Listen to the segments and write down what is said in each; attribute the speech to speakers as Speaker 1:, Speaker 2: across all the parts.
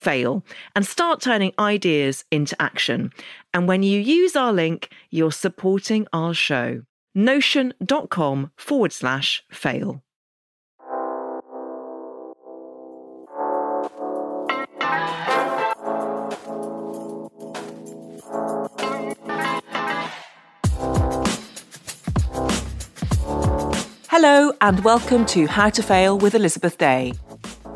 Speaker 1: fail and start turning ideas into action. And when you use our link, you're supporting our show. Notion.com forward slash fail. Hello, and welcome to How to Fail with Elizabeth Day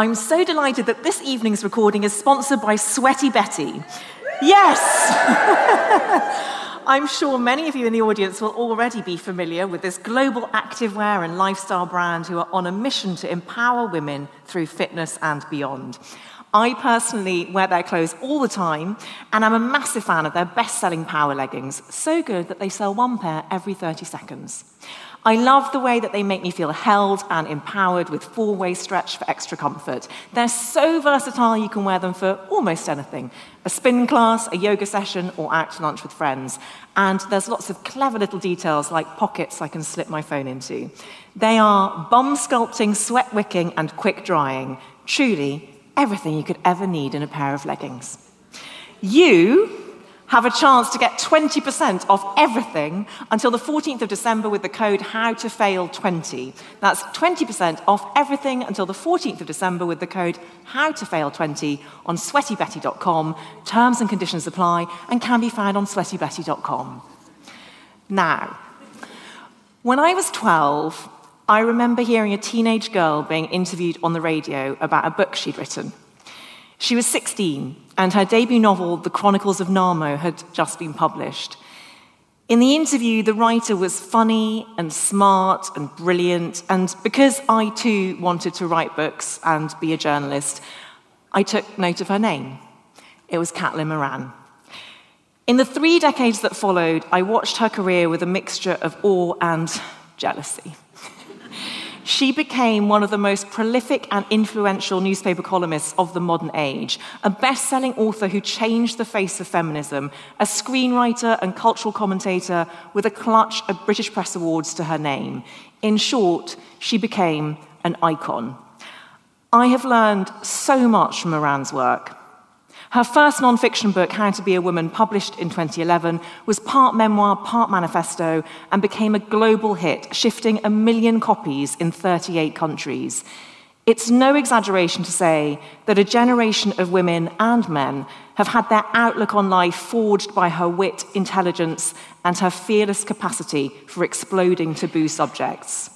Speaker 1: I'm so delighted that this evening's recording is sponsored by Sweaty Betty. Yes! I'm sure many of you in the audience will already be familiar with this global activewear and lifestyle brand who are on a mission to empower women through fitness and beyond. I personally wear their clothes all the time, and I'm a massive fan of their best selling power leggings, so good that they sell one pair every 30 seconds. I love the way that they make me feel held and empowered with four way stretch for extra comfort. They're so versatile, you can wear them for almost anything a spin class, a yoga session, or out to lunch with friends. And there's lots of clever little details like pockets I can slip my phone into. They are bum sculpting, sweat wicking, and quick drying. Truly, everything you could ever need in a pair of leggings. You have a chance to get 20% off everything until the 14th of December with the code HOWTOFAIL20. That's 20% off everything until the 14th of December with the code HOWTOFAIL20 on sweatybetty.com. Terms and conditions apply and can be found on sweatybetty.com. Now, when I was 12, I remember hearing a teenage girl being interviewed on the radio about a book she'd written. She was 16, and her debut novel, The Chronicles of Narmo, had just been published. In the interview, the writer was funny and smart and brilliant, and because I too wanted to write books and be a journalist, I took note of her name. It was Caitlin Moran. In the three decades that followed, I watched her career with a mixture of awe and jealousy. She became one of the most prolific and influential newspaper columnists of the modern age, a best selling author who changed the face of feminism, a screenwriter and cultural commentator with a clutch of British Press Awards to her name. In short, she became an icon. I have learned so much from Moran's work. Her first nonfiction book, How to Be a Woman, published in 2011, was part memoir, part manifesto, and became a global hit, shifting a million copies in 38 countries. It's no exaggeration to say that a generation of women and men have had their outlook on life forged by her wit, intelligence, and her fearless capacity for exploding taboo subjects.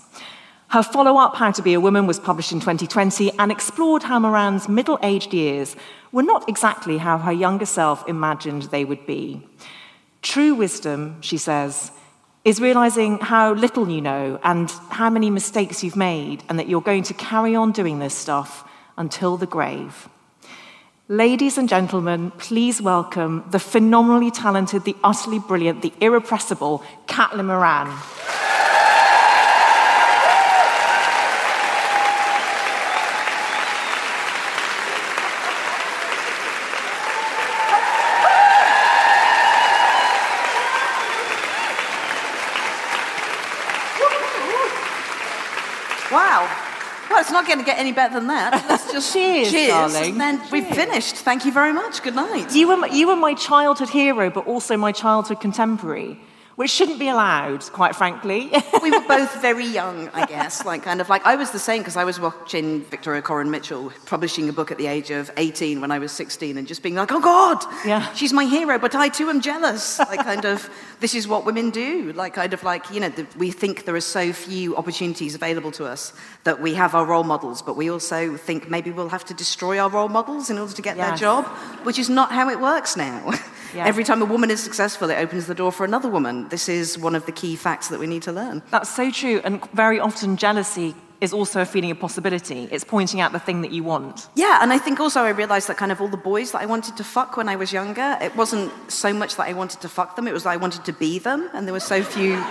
Speaker 1: Her follow up, How to Be a Woman, was published in 2020 and explored how Moran's middle aged years were not exactly how her younger self imagined they would be. True wisdom, she says, is realizing how little you know and how many mistakes you've made, and that you're going to carry on doing this stuff until the grave. Ladies and gentlemen, please welcome the phenomenally talented, the utterly brilliant, the irrepressible Caitlin Moran.
Speaker 2: Wow. Well, it's not going to get any better than that. Let's just
Speaker 1: cheers,
Speaker 2: cheers.
Speaker 1: darling.
Speaker 2: And then we've finished. Thank you very much. Good night.
Speaker 1: You were, you were my childhood hero, but also my childhood contemporary, which shouldn't be allowed, quite frankly.
Speaker 2: we were both very young, I guess. Like, kind of like, I was the same because I was watching Victoria Coren Mitchell publishing a book at the age of 18 when I was 16 and just being like, oh God,
Speaker 1: Yeah.
Speaker 2: she's my hero, but I too am jealous. Like, kind of, this is what women do. Like, kind of like, you know, the, we think there are so few opportunities available to us that we have our role models, but we also think maybe we'll have to destroy our role models in order to get their job, which is not how it works now.
Speaker 1: Yeah.
Speaker 2: Every time a woman is successful, it opens the door for another woman. This is one of the key facts that we need to learn.
Speaker 1: That's so true. And very often, jealousy is also a feeling of possibility. It's pointing out the thing that you want.
Speaker 2: Yeah, and I think also I realized that kind of all the boys that I wanted to fuck when I was younger, it wasn't so much that I wanted to fuck them, it was that I wanted to be them, and there were so few.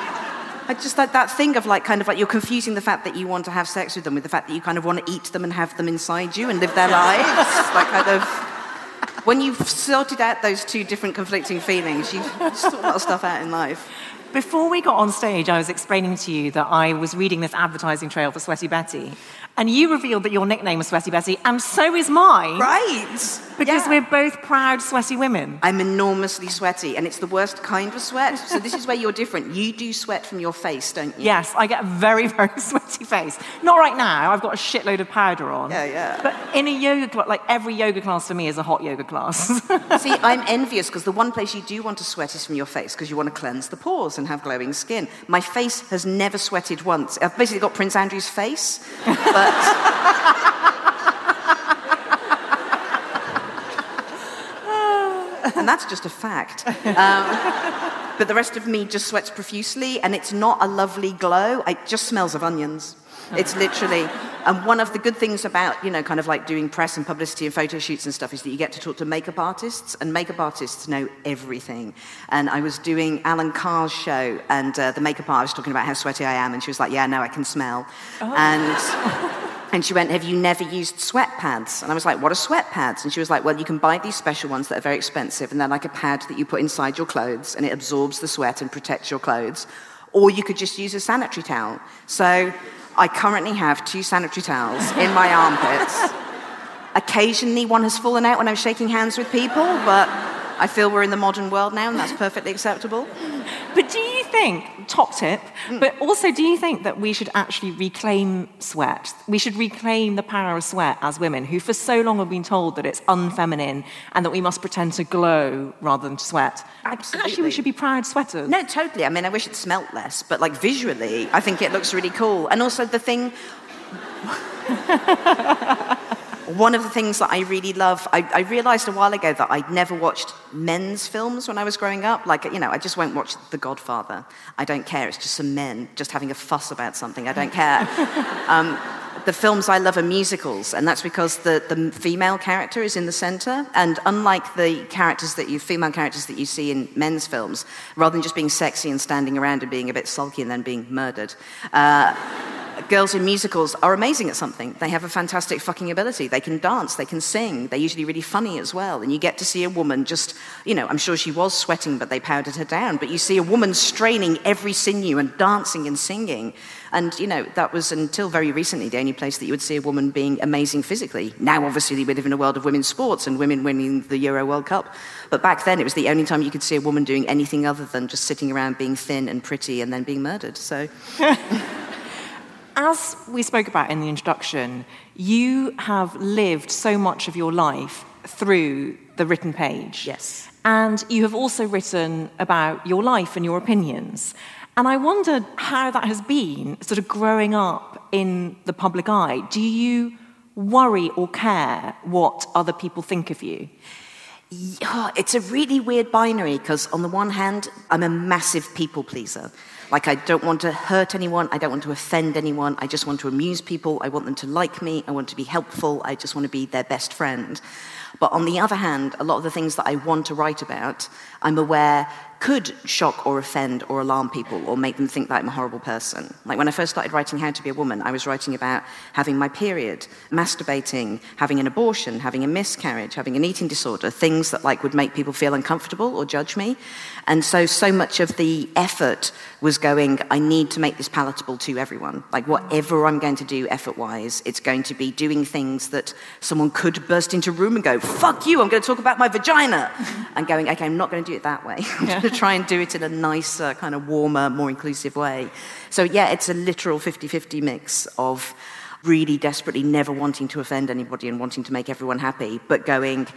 Speaker 2: I just like that thing of like kind of like you're confusing the fact that you want to have sex with them with the fact that you kind of want to eat them and have them inside you and live their lives. like kind of when you've sorted out those two different conflicting feelings, you sort a lot of stuff out in life.
Speaker 1: Before we got on stage, I was explaining to you that I was reading this advertising trail for Sweaty Betty. And you revealed that your nickname was Sweaty Betty, and so is mine.
Speaker 2: Right.
Speaker 1: Because
Speaker 2: Yeah.
Speaker 1: we're both proud, sweaty women.
Speaker 2: I'm enormously sweaty, and it's the worst kind of sweat. So this is where you're different. You do sweat from your face, don't you?
Speaker 1: Yes, I get a very, very sweaty face. Not right now, I've got a shitload of powder on.
Speaker 2: Yeah, yeah.
Speaker 1: But in a yoga class, like every yoga class for me is a hot yoga class.
Speaker 2: See, I'm envious because the one place you do want to sweat is from your face because you want to cleanse the pores and have glowing skin. My face has never sweated once. I've basically got Prince Andrew's face, but. and that's just a fact. Um, but the rest of me just sweats profusely, and it's not a lovely glow. It just smells of onions. It's literally, and one of the good things about, you know, kind of like doing press and publicity and photo shoots and stuff is that you get to talk to makeup artists, and makeup artists know everything. And I was doing Alan Carr's show, and uh, the makeup artist was talking about how sweaty I am, and she was like, Yeah, no, I can smell. And. And she went, Have you never used sweat pads? And I was like, What are sweat pads? And she was like, Well, you can buy these special ones that are very expensive, and they're like a pad that you put inside your clothes, and it absorbs the sweat and protects your clothes. Or you could just use a sanitary towel. So I currently have two sanitary towels in my armpits. Occasionally, one has fallen out when I'm shaking hands with people, but I feel we're in the modern world now, and that's perfectly acceptable.
Speaker 1: but do you think, top tip, but also do you think that we should actually reclaim sweat? We should reclaim the power of sweat as women who for so long have been told that it's unfeminine and that we must pretend to glow rather than to sweat. Actually, we should be proud sweaters.
Speaker 2: No, totally. I mean, I wish it smelt less, but like visually, I think it looks really cool. And also the thing. One of the things that I really love, I, I realized a while ago that I'd never watched men's films when I was growing up. Like, you know, I just won't watch The Godfather. I don't care. It's just some men just having a fuss about something. I don't care. um, the films I love are musicals, and that's because the, the female character is in the center. And unlike the characters that you, female characters that you see in men's films, rather than just being sexy and standing around and being a bit sulky and then being murdered, uh, girls in musicals are amazing at something. They have a fantastic fucking ability. They can dance, they can sing, they're usually really funny as well. And you get to see a woman just, you know, I'm sure she was sweating, but they powdered her down. But you see a woman straining every sinew and dancing and singing. And, you know, that was until very recently the only place that you would see a woman being amazing physically. Now, obviously, we live in a world of women's sports and women winning the Euro World Cup. But back then, it was the only time you could see a woman doing anything other than just sitting around being thin and pretty and then being murdered. So.
Speaker 1: As we spoke about in the introduction, you have lived so much of your life through the written page.
Speaker 2: Yes.
Speaker 1: And you have also written about your life and your opinions. And I wondered how that has been, sort of growing up in the public eye. Do you worry or care what other people think of you?
Speaker 2: Yeah, oh, it's a really weird binary because, on the one hand, I'm a massive people pleaser. Like, I don't want to hurt anyone, I don't want to offend anyone, I just want to amuse people, I want them to like me, I want to be helpful, I just want to be their best friend. But on the other hand, a lot of the things that I want to write about, I'm aware could shock or offend or alarm people or make them think that I'm a horrible person. Like when I first started writing How to Be a Woman, I was writing about having my period, masturbating, having an abortion, having a miscarriage, having an eating disorder, things that like would make people feel uncomfortable or judge me. And so, so much of the effort was going, I need to make this palatable to everyone. Like, whatever I'm going to do effort wise, it's going to be doing things that someone could burst into a room and go, fuck you, I'm going to talk about my vagina. and going, okay, I'm not going to do it that way. To try and do it in a nicer, kind of warmer, more inclusive way. So, yeah, it's a literal 50 50 mix of really desperately never wanting to offend anybody and wanting to make everyone happy, but going,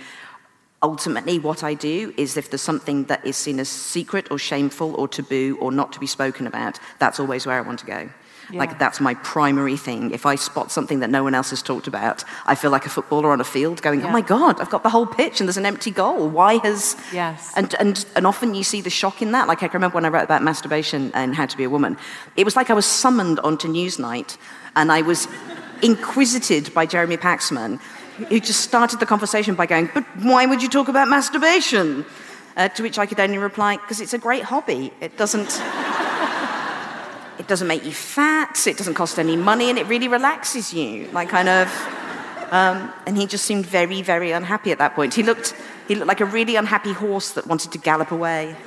Speaker 2: ultimately what I do is if there's something that is seen as secret or shameful or taboo or not to be spoken about, that's always where I want to go. Yeah. Like that's my primary thing. If I spot something that no one else has talked about, I feel like a footballer on a field going, yeah. "Oh my god, I've got the whole pitch and there's an empty goal. Why has?"
Speaker 1: Yes.
Speaker 2: And and and often you see the shock in that. Like I can remember when I wrote about masturbation and how to be a woman. It was like I was summoned onto Newsnight, and I was inquisited by Jeremy Paxman who just started the conversation by going, But why would you talk about masturbation? Uh, to which I could only reply, Because it's a great hobby. It doesn't. It doesn't make you fat, it doesn't cost any money, and it really relaxes you. Like, kind of. Um, and he just seemed very, very unhappy at that point. He looked, he looked like a really unhappy horse that wanted to gallop away.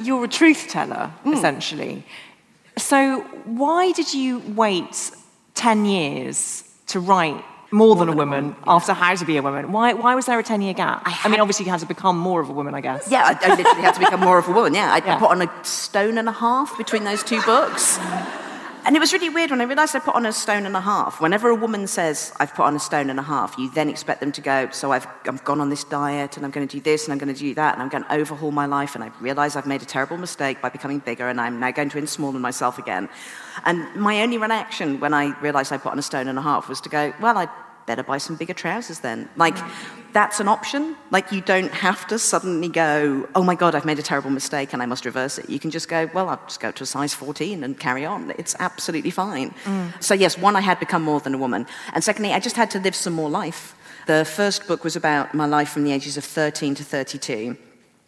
Speaker 1: You're a truth teller, mm. essentially. So, why did you wait 10 years to write more than a woman after How to Be a Woman? Why, why was there a 10 year gap? I, I, mean, obviously, you had to become more of a woman, I guess.
Speaker 2: Yeah, I, I literally had to become more of a woman. Yeah, I, yeah. put on a stone and a half between those two books. And it was really weird when I realized I put on a stone and a half. Whenever a woman says, I've put on a stone and a half, you then expect them to go, So I've, I've gone on this diet and I'm going to do this and I'm going to do that and I'm going to overhaul my life and I realize I've made a terrible mistake by becoming bigger and I'm now going to ensmall myself again. And my only reaction when I realized I put on a stone and a half was to go, Well, I better buy some bigger trousers then. Like, that's an option. Like, you don't have to suddenly go, oh my God, I've made a terrible mistake and I must reverse it. You can just go, well, I'll just go to a size 14 and carry on. It's absolutely fine. Mm. So, yes, one, I had become more than a woman. And secondly, I just had to live some more life. The first book was about my life from the ages of 13 to 32.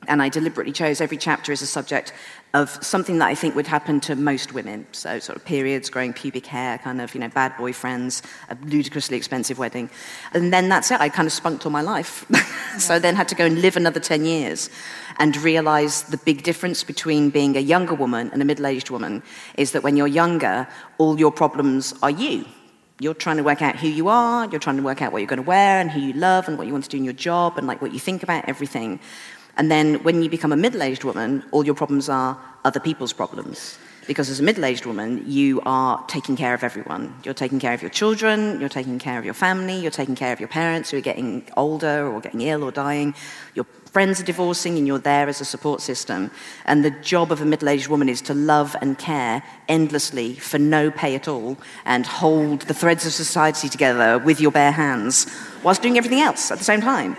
Speaker 2: And I deliberately chose every chapter as a subject of something that I think would happen to most women. So, sort of periods, growing pubic hair, kind of, you know, bad boyfriends, a ludicrously expensive wedding. And then that's it. I kind of spunked all my life. so then had to go and live another 10 years and realize the big difference between being a younger woman and a middle aged woman is that when you're younger, all your problems are you. You're trying to work out who you are, you're trying to work out what you're going to wear and who you love and what you want to do in your job and like what you think about everything. And then when you become a middle aged woman, all your problems are other people's problems. Because as a middle aged woman, you are taking care of everyone. You're taking care of your children, you're taking care of your family, you're taking care of your parents who are getting older or getting ill or dying. Your friends are divorcing, and you're there as a support system. And the job of a middle aged woman is to love and care endlessly for no pay at all and hold the threads of society together with your bare hands whilst doing everything else at the same time.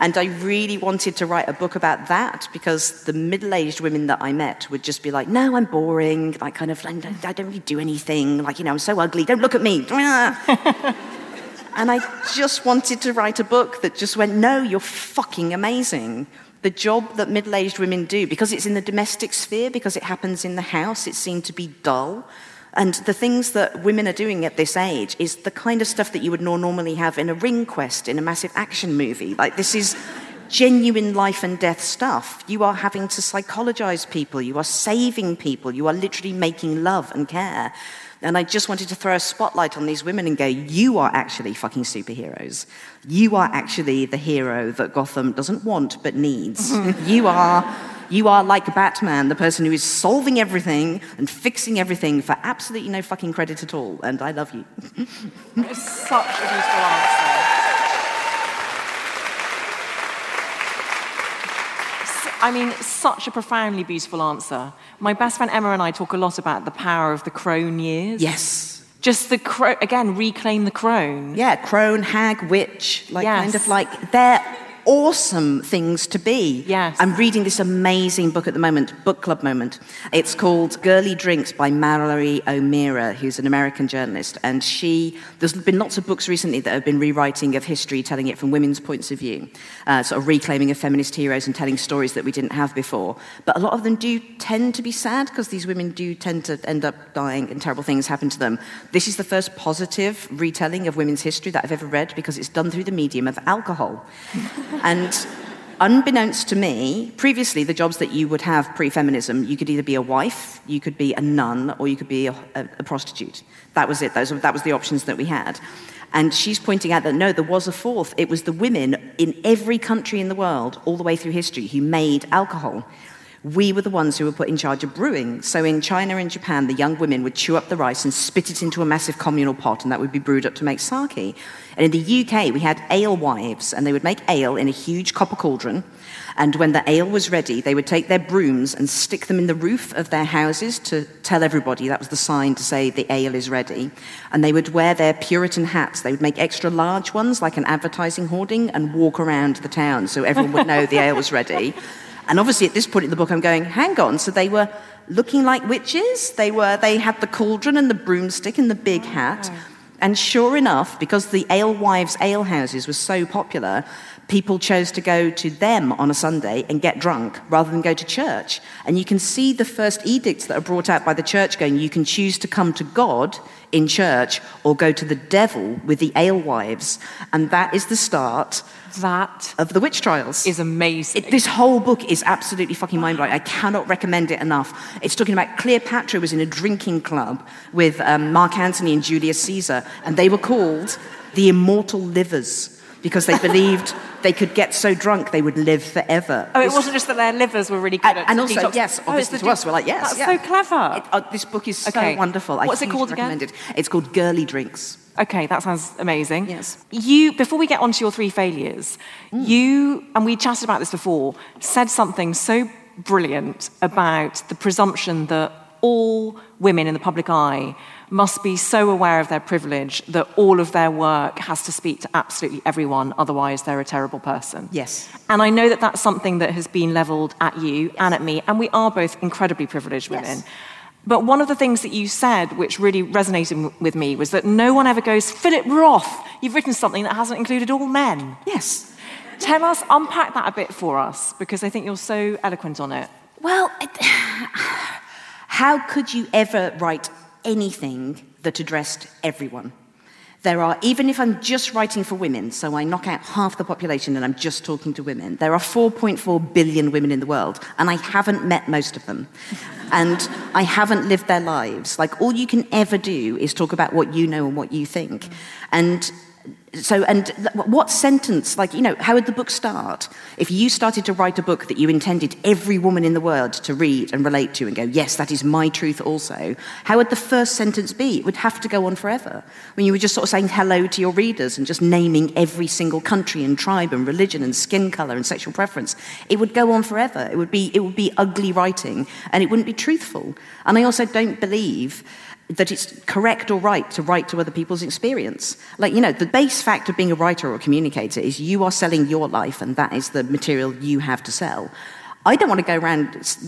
Speaker 2: And I really wanted to write a book about that because the middle aged women that I met would just be like, no, I'm boring. Like, kind of, I don't really do anything. Like, you know, I'm so ugly. Don't look at me. and I just wanted to write a book that just went, no, you're fucking amazing. The job that middle aged women do, because it's in the domestic sphere, because it happens in the house, it seemed to be dull. And the things that women are doing at this age is the kind of stuff that you would normally have in a ring quest, in a massive action movie. Like, this is genuine life and death stuff. You are having to psychologize people, you are saving people, you are literally making love and care. And I just wanted to throw a spotlight on these women and go, you are actually fucking superheroes. You are actually the hero that Gotham doesn't want but needs. Mm-hmm. you are you are like Batman, the person who is solving everything and fixing everything for absolutely no fucking credit at all. And I love you.
Speaker 1: it's such a beautiful answer. I mean, such a profoundly beautiful answer. My best friend Emma and I talk a lot about the power of the crone years.
Speaker 2: Yes.
Speaker 1: Just the crone, again, reclaim the crone.
Speaker 2: Yeah, crone, hag, witch, like yes. kind of like they're awesome things to be.
Speaker 1: Yes.
Speaker 2: I'm reading this amazing book at the moment, book club moment. It's called Girly Drinks by Mallory O'Meara, who's an American journalist. And she, there's been lots of books recently that have been rewriting of history, telling it from women's points of view, uh, sort of reclaiming of feminist heroes and telling stories that we didn't have before. But a lot of them do tend to be sad because these women do tend to end up dying and terrible things happen to them. This is the first positive retelling of women's history that I've ever read because it's done through the medium of alcohol. and unbeknownst to me, previously the jobs that you would have pre feminism, you could either be a wife, you could be a nun, or you could be a, a, a prostitute. That was it. Those, that was the options that we had. And she's pointing out that no, there was a fourth. It was the women in every country in the world, all the way through history, who made alcohol we were the ones who were put in charge of brewing. So in China and Japan, the young women would chew up the rice and spit it into a massive communal pot, and that would be brewed up to make sake. And in the UK, we had ale wives, and they would make ale in a huge copper cauldron. And when the ale was ready, they would take their brooms and stick them in the roof of their houses to tell everybody that was the sign to say the ale is ready. And they would wear their Puritan hats. They would make extra large ones, like an advertising hoarding, and walk around the town so everyone would know the ale was ready. And obviously, at this point in the book, I'm going, hang on. So they were looking like witches. They were. They had the cauldron and the broomstick and the big oh. hat. And sure enough, because the alewives' alehouses were so popular, people chose to go to them on a Sunday and get drunk rather than go to church. And you can see the first edicts that are brought out by the church going, you can choose to come to God in church or go to the devil with the alewives. And that is the start
Speaker 1: that
Speaker 2: of the witch trials.
Speaker 1: Is amazing.
Speaker 2: It, this whole book is absolutely fucking mind blowing. I cannot recommend it enough. It's talking about Cleopatra was in a drinking club with um, Mark Antony and Julius Caesar, and they were called the immortal livers because they believed they could get so drunk they would live forever.
Speaker 1: Oh, it wasn't just that their livers were really good
Speaker 2: and, and also,
Speaker 1: detox.
Speaker 2: yes, obviously oh, to us, we're like, yes.
Speaker 1: That's
Speaker 2: yeah.
Speaker 1: so clever.
Speaker 2: It, uh, this book is
Speaker 1: okay.
Speaker 2: so wonderful.
Speaker 1: What's
Speaker 2: I
Speaker 1: it called again?
Speaker 2: It. It's called Girly Drinks.
Speaker 1: Okay, that sounds amazing.
Speaker 2: Yes.
Speaker 1: You, before we get on to your three failures, mm. you, and we chatted about this before, said something so brilliant about the presumption that all women in the public eye must be so aware of their privilege that all of their work has to speak to absolutely everyone, otherwise, they're a terrible person.
Speaker 2: Yes.
Speaker 1: And I know that that's something that has been leveled at you yes. and at me, and we are both incredibly privileged women. Yes. But one of the things that you said, which really resonated with me, was that no one ever goes, Philip Roth, you've written something that hasn't included all men.
Speaker 2: Yes.
Speaker 1: Tell us, unpack that a bit for us, because I think you're so eloquent on it.
Speaker 2: Well, it, how could you ever write anything that addressed everyone. There are, even if I'm just writing for women, so I knock out half the population and I'm just talking to women, there are 4.4 billion women in the world, and I haven't met most of them. and I haven't lived their lives. Like, all you can ever do is talk about what you know and what you think. And so, and what sentence, like, you know, how would the book start? If you started to write a book that you intended every woman in the world to read and relate to and go, yes, that is my truth also, how would the first sentence be? It would have to go on forever. When you were just sort of saying hello to your readers and just naming every single country and tribe and religion and skin color and sexual preference, it would go on forever. It would be, it would be ugly writing and it wouldn't be truthful. And I also don't believe that it's correct or right to write to other people's experience. Like, you know, the base fact of being a writer or a communicator is you are selling your life and that is the material you have to sell. I don't want to go around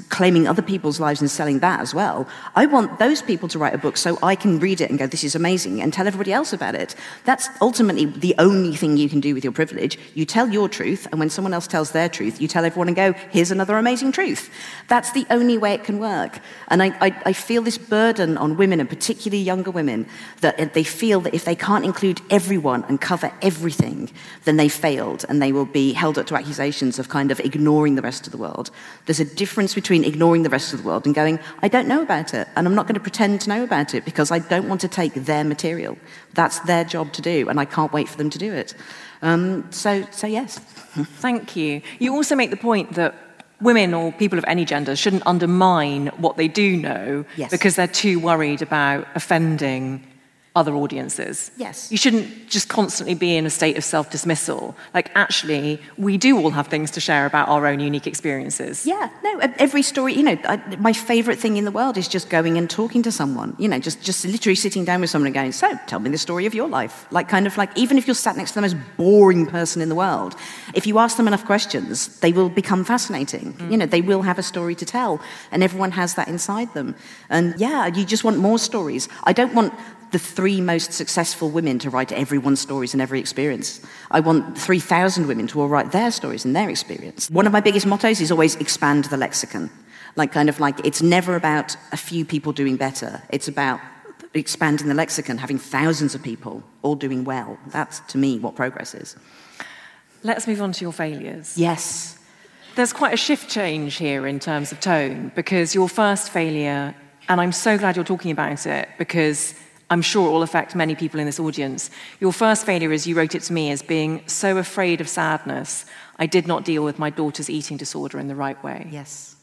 Speaker 2: claiming other people's lives and selling that as well. I want those people to write a book so I can read it and go, this is amazing, and tell everybody else about it. That's ultimately the only thing you can do with your privilege. You tell your truth, and when someone else tells their truth, you tell everyone and go, here's another amazing truth. That's the only way it can work. And I, I, I feel this burden on women, and particularly younger women, that they feel that if they can't include everyone and cover everything, then they failed, and they will be held up to accusations of kind of ignoring the rest of the world. There's a difference between ignoring the rest of the world and going, I don't know about it, and I'm not going to pretend to know about it because I don't want to take their material. That's their job to do, and I can't wait for them to do it. Um, so, so, yes.
Speaker 1: Thank you. You also make the point that women or people of any gender shouldn't undermine what they do know
Speaker 2: yes.
Speaker 1: because they're too worried about offending other audiences.
Speaker 2: Yes.
Speaker 1: You shouldn't just constantly be in a state of self dismissal. Like, actually, we do all have things to share about our own unique experiences.
Speaker 2: Yeah, no, every story, you know, I, my favorite thing in the world is just going and talking to someone, you know, just, just literally sitting down with someone and going, so tell me the story of your life. Like, kind of like, even if you're sat next to the most boring person in the world, if you ask them enough questions, they will become fascinating. Mm. You know, they will have a story to tell, and everyone has that inside them. And yeah, you just want more stories. I don't want the three most successful women to write everyone's stories and every experience. I want 3,000 women to all write their stories and their experience. One of my biggest mottos is always expand the lexicon. Like, kind of like, it's never about a few people doing better. It's about expanding the lexicon, having thousands of people all doing well. That's, to me, what progress is.
Speaker 1: Let's move on to your failures.
Speaker 2: Yes.
Speaker 1: There's quite a shift change here in terms of tone because your first failure, and I'm so glad you're talking about it because I'm sure it will affect many people in this audience. Your first failure, as you wrote it to me, is being so afraid of sadness, I did not deal with my daughter's eating disorder in the right way.
Speaker 2: Yes.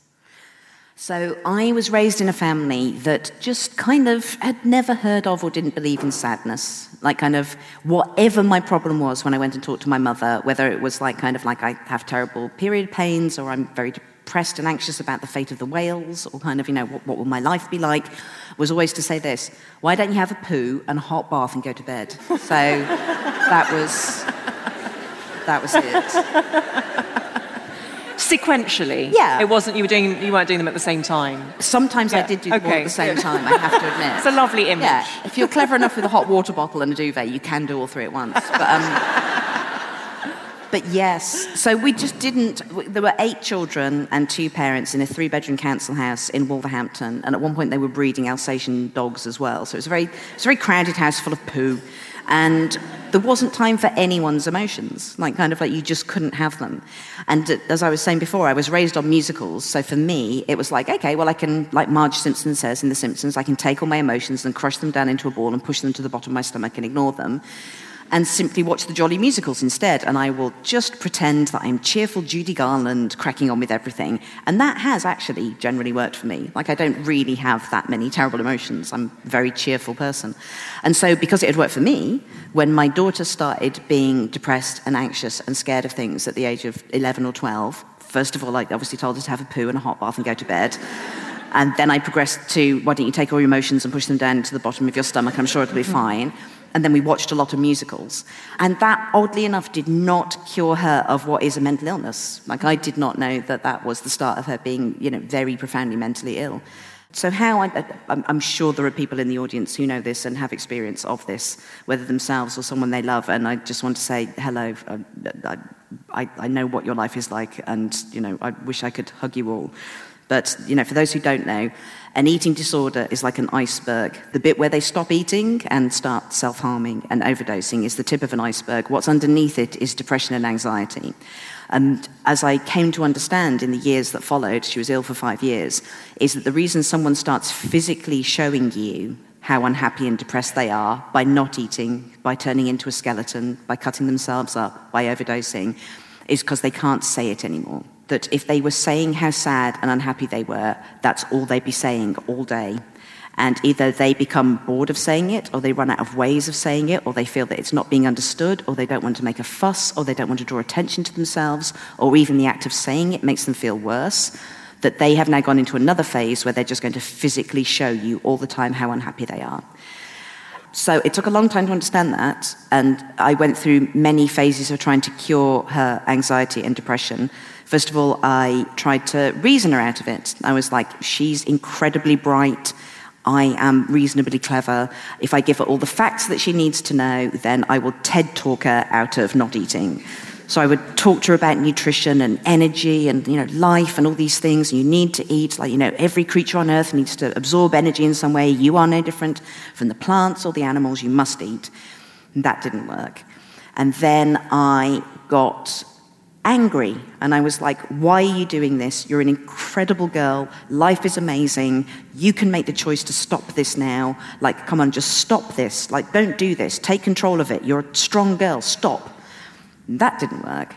Speaker 2: So I was raised in a family that just kind of had never heard of or didn't believe in sadness. Like, kind of, whatever my problem was when I went and talked to my mother, whether it was like, kind of like I have terrible period pains or I'm very depressed and anxious about the fate of the whales or kind of, you know, what, what will my life be like, was always to say this why don't you have a poo and a hot bath and go to bed? So that was, that was it.
Speaker 1: Sequentially,
Speaker 2: yeah.
Speaker 1: It wasn't you were doing you weren't doing them at the same time.
Speaker 2: Sometimes yeah. I did do them okay. all at the same time. I have to admit.
Speaker 1: It's a lovely image.
Speaker 2: Yeah. If you're clever enough with a hot water bottle and a duvet, you can do all three at once. But, um, but yes, so we just didn't. There were eight children and two parents in a three bedroom council house in Wolverhampton. And at one point, they were breeding Alsatian dogs as well. So it was a very, it was a very crowded house full of poo. And there wasn't time for anyone's emotions, like kind of like you just couldn't have them. And uh, as I was saying before, I was raised on musicals, so for me, it was like, okay, well, I can, like Marge Simpson says in The Simpsons, I can take all my emotions and crush them down into a ball and push them to the bottom of my stomach and ignore them and simply watch the jolly musicals instead. And I will just pretend that I'm cheerful Judy Garland cracking on with everything. And that has actually generally worked for me. Like, I don't really have that many terrible emotions. I'm a very cheerful person. And so, because it had worked for me, when my daughter started being depressed and anxious and scared of things at the age of 11 or 12, first of all, I obviously told her to have a poo and a hot bath and go to bed. And then I progressed to, why don't you take all your emotions and push them down to the bottom of your stomach? I'm sure it'll be fine and then we watched a lot of musicals. And that, oddly enough, did not cure her of what is a mental illness. Like, I did not know that that was the start of her being, you know, very profoundly mentally ill. So, how I, am sure there are people in the audience who know this and have experience of this, whether themselves or someone they love. And I just want to say hello. Um, I, I, I know what your life is like, and you know, I wish I could hug you all. But you know, for those who don't know, an eating disorder is like an iceberg. The bit where they stop eating and start self harming and overdosing is the tip of an iceberg. What's underneath it is depression and anxiety. And as I came to understand in the years that followed, she was ill for five years, is that the reason someone starts physically showing you how unhappy and depressed they are by not eating, by turning into a skeleton, by cutting themselves up, by overdosing, is because they can't say it anymore that if they were saying how sad and unhappy they were, that's all they'd be saying all day. And either they become bored of saying it, or they run out of ways of saying it, or they feel that it's not being understood, or they don't want to make a fuss, or they don't want to draw attention to themselves, or even the act of saying it makes them feel worse. That they have now gone into another phase where they're just going to physically show you all the time how unhappy they are. So it took a long time to understand that, and I went through many phases of trying to cure her anxiety and depression. First of all, I tried to reason her out of it. I was like, she's incredibly bright. I am reasonably clever. If I give her all the facts that she needs to know, then I will TED talk her out of not eating. So I would talk to her about nutrition and energy and you know life and all these things. You need to eat, like you know, every creature on earth needs to absorb energy in some way. You are no different from the plants or the animals. You must eat. And that didn't work. And then I got angry. And I was like, why are you doing this? You're an incredible girl. Life is amazing. You can make the choice to stop this now. Like, come on, just stop this. Like, don't do this. Take control of it. You're a strong girl. Stop. And that didn't work.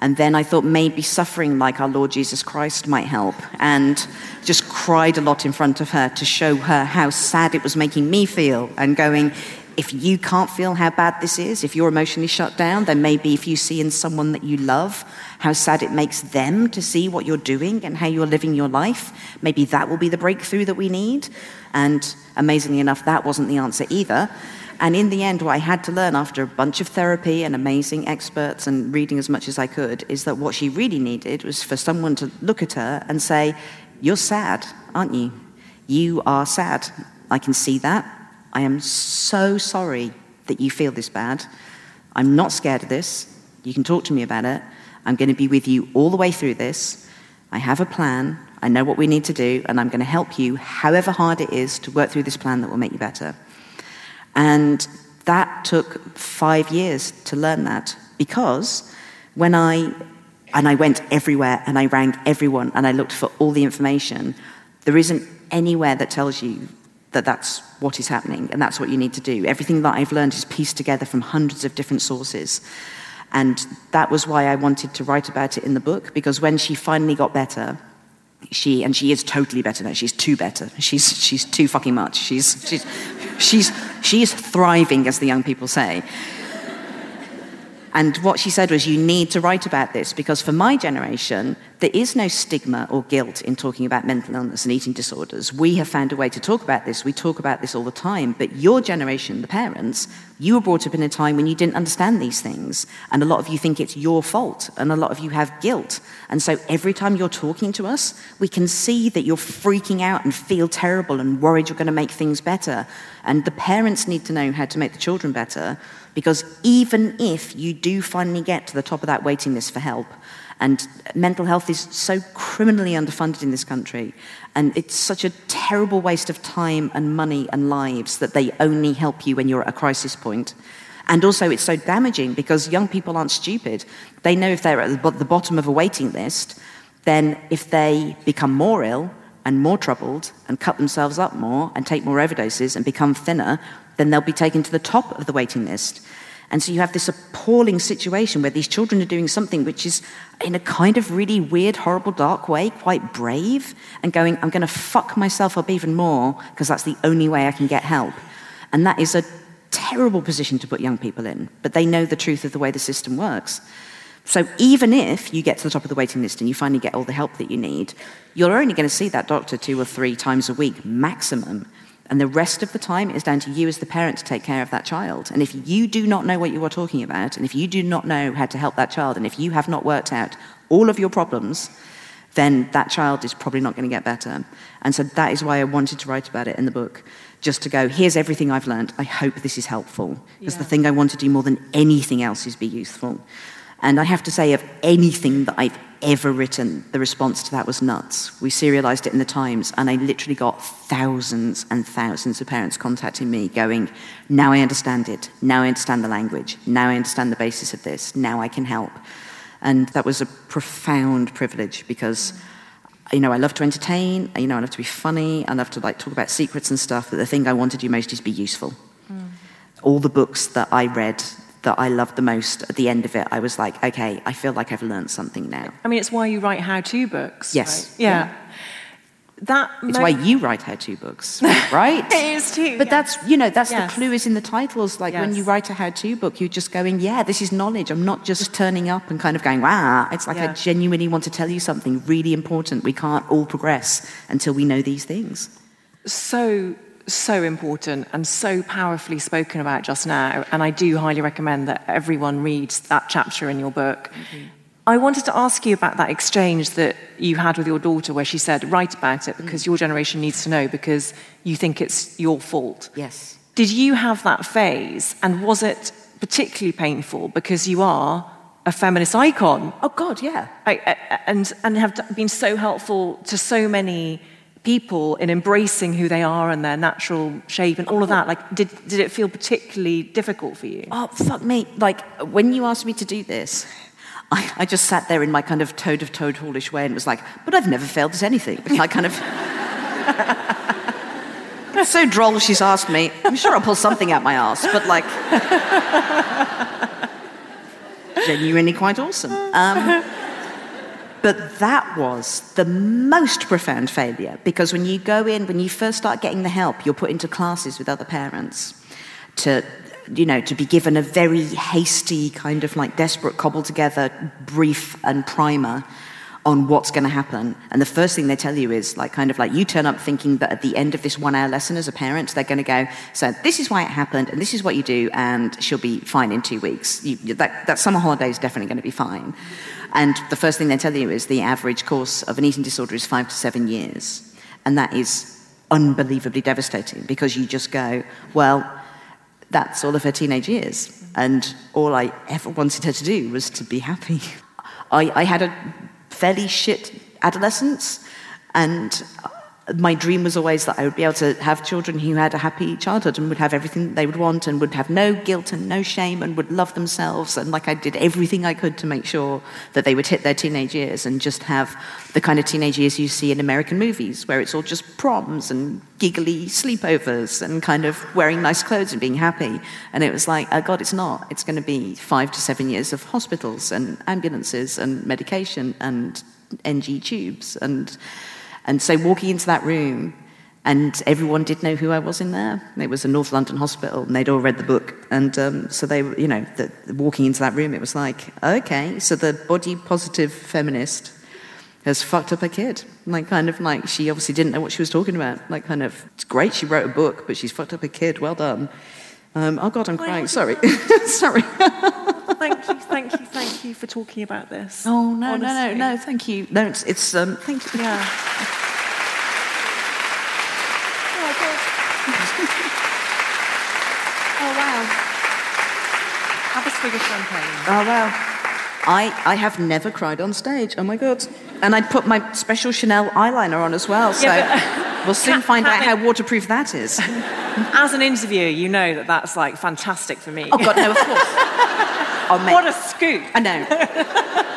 Speaker 2: And then I thought maybe suffering like our Lord Jesus Christ might help. And just cried a lot in front of her to show her how sad it was making me feel. And going, if you can't feel how bad this is, if you're emotionally shut down, then maybe if you see in someone that you love how sad it makes them to see what you're doing and how you're living your life, maybe that will be the breakthrough that we need. And amazingly enough, that wasn't the answer either. And in the end, what I had to learn after a bunch of therapy and amazing experts and reading as much as I could is that what she really needed was for someone to look at her and say, You're sad, aren't you? You are sad. I can see that. I am so sorry that you feel this bad. I'm not scared of this. You can talk to me about it. I'm going to be with you all the way through this. I have a plan. I know what we need to do, and I'm going to help you, however hard it is, to work through this plan that will make you better. And that took five years to learn that because when I and I went everywhere and I rang everyone and I looked for all the information, there isn't anywhere that tells you that that's what is happening and that's what you need to do. Everything that I've learned is pieced together from hundreds of different sources. And that was why I wanted to write about it in the book because when she finally got better, she and she is totally better now. She's too better. She's she's too fucking much. She's she's she's she's thriving, as the young people say. And what she said was, You need to write about this because for my generation, there is no stigma or guilt in talking about mental illness and eating disorders. We have found a way to talk about this. We talk about this all the time. But your generation, the parents, you were brought up in a time when you didn't understand these things. And a lot of you think it's your fault. And a lot of you have guilt. And so every time you're talking to us, we can see that you're freaking out and feel terrible and worried you're going to make things better. And the parents need to know how to make the children better. Because even if you do finally get to the top of that waiting list for help, and mental health is so criminally underfunded in this country, and it's such a terrible waste of time and money and lives that they only help you when you're at a crisis point. And also, it's so damaging because young people aren't stupid. They know if they're at the bottom of a waiting list, then if they become more ill and more troubled and cut themselves up more and take more overdoses and become thinner, then they'll be taken to the top of the waiting list. And so you have this appalling situation where these children are doing something which is, in a kind of really weird, horrible, dark way, quite brave, and going, I'm going to fuck myself up even more because that's the only way I can get help. And that is a terrible position to put young people in, but they know the truth of the way the system works. So even if you get to the top of the waiting list and you finally get all the help that you need, you're only going to see that doctor two or three times a week maximum. And the rest of the time is down to you as the parent to take care of that child. And if you do not know what you are talking about, and if you do not know how to help that child, and if you have not worked out all of your problems, then that child is probably not going to get better. And so that is why I wanted to write about it in the book, just to go, here's everything I've learned. I hope this is helpful. Because yeah. the thing I want to do more than anything else is be useful. And I have to say, of anything that I've ever written, the response to that was nuts. We serialized it in the Times, and I literally got thousands and thousands of parents contacting me going, Now I understand it. Now I understand the language. Now I understand the basis of this. Now I can help. And that was a profound privilege because. You know, I love to entertain. You know, I love to be funny. I love to like talk about secrets and stuff. But the thing I want to do most is be useful. Mm. All the books that I read that I loved the most at the end of it, I was like, okay, I feel like I've learned something now.
Speaker 1: I mean, it's why you write how to books.
Speaker 2: Yes.
Speaker 1: Right? Yeah. yeah.
Speaker 2: That it's mo- why you write how-to books, right?
Speaker 1: it is too.
Speaker 2: But that's you know that's yes. the clue is in the titles. Like yes. when you write a how-to book, you're just going, yeah, this is knowledge. I'm not just turning up and kind of going, wow. It's like yeah. I genuinely want to tell you something really important. We can't all progress until we know these things.
Speaker 1: So so important and so powerfully spoken about just now. And I do highly recommend that everyone reads that chapter in your book. Mm-hmm. I wanted to ask you about that exchange that you had with your daughter where she said, write about it because mm. your generation needs to know because you think it's your fault.
Speaker 2: Yes.
Speaker 1: Did you have that phase and was it particularly painful because you are a feminist icon?
Speaker 2: Oh, God, yeah.
Speaker 1: I, I, and, and have been so helpful to so many people in embracing who they are and their natural shape and all of that? Like, did, did it feel particularly difficult for you?
Speaker 2: Oh, fuck me. Like, when you asked me to do this, I, I just sat there in my kind of toad of toad hallish way and was like, but I've never failed at anything. I kind of. it's so droll she's asked me. I'm sure I'll pull something out my ass, but like. genuinely quite awesome. Um, but that was the most profound failure because when you go in, when you first start getting the help, you're put into classes with other parents. to you know, to be given a very hasty, kind of like desperate, cobbled together brief and primer on what's going to happen. And the first thing they tell you is like, kind of like, you turn up thinking that at the end of this one hour lesson as a parent, they're going to go, so this is why it happened, and this is what you do, and she'll be fine in two weeks. You, that, that summer holiday is definitely going to be fine. And the first thing they tell you is the average course of an eating disorder is five to seven years. And that is unbelievably devastating because you just go, well, that's all of her teenage years. And all I ever wanted her to do was to be happy. I, I had a fairly shit adolescence, and my dream was always that I would be able to have children who had a happy childhood and would have everything they would want and would have no guilt and no shame and would love themselves. And like I did everything I could to make sure that they would hit their teenage years and just have the kind of teenage years you see in American movies where it's all just proms and giggly sleepovers and kind of wearing nice clothes and being happy. And it was like, oh God, it's not. It's going to be five to seven years of hospitals and ambulances and medication and NG tubes and and so walking into that room, and everyone did know who I was in there. It was a North London hospital, and they'd all read the book. And um, so they, you know, the, walking into that room, it was like, okay, so the body positive feminist has fucked up a kid. Like, kind of like, she obviously didn't know what she was talking about. Like, kind of, it's great she wrote a book, but she's fucked up a kid. Well done. Um, oh, God, I'm crying. Sorry. Sorry.
Speaker 1: thank you, thank you, thank you for talking about this.
Speaker 2: Oh, no, honestly. no, no, no, thank you. No, it's, it's um, thank you.
Speaker 1: Yeah. oh, wow. Have a swig of champagne.
Speaker 2: Oh, wow. I, I have never cried on stage. Oh my God. And I'd put my special Chanel eyeliner on as well. So yeah, we'll soon find out how waterproof that is.
Speaker 1: As an interviewer, you know that that's like fantastic for me.
Speaker 2: Oh God, no, of course.
Speaker 1: What a scoop.
Speaker 2: I know.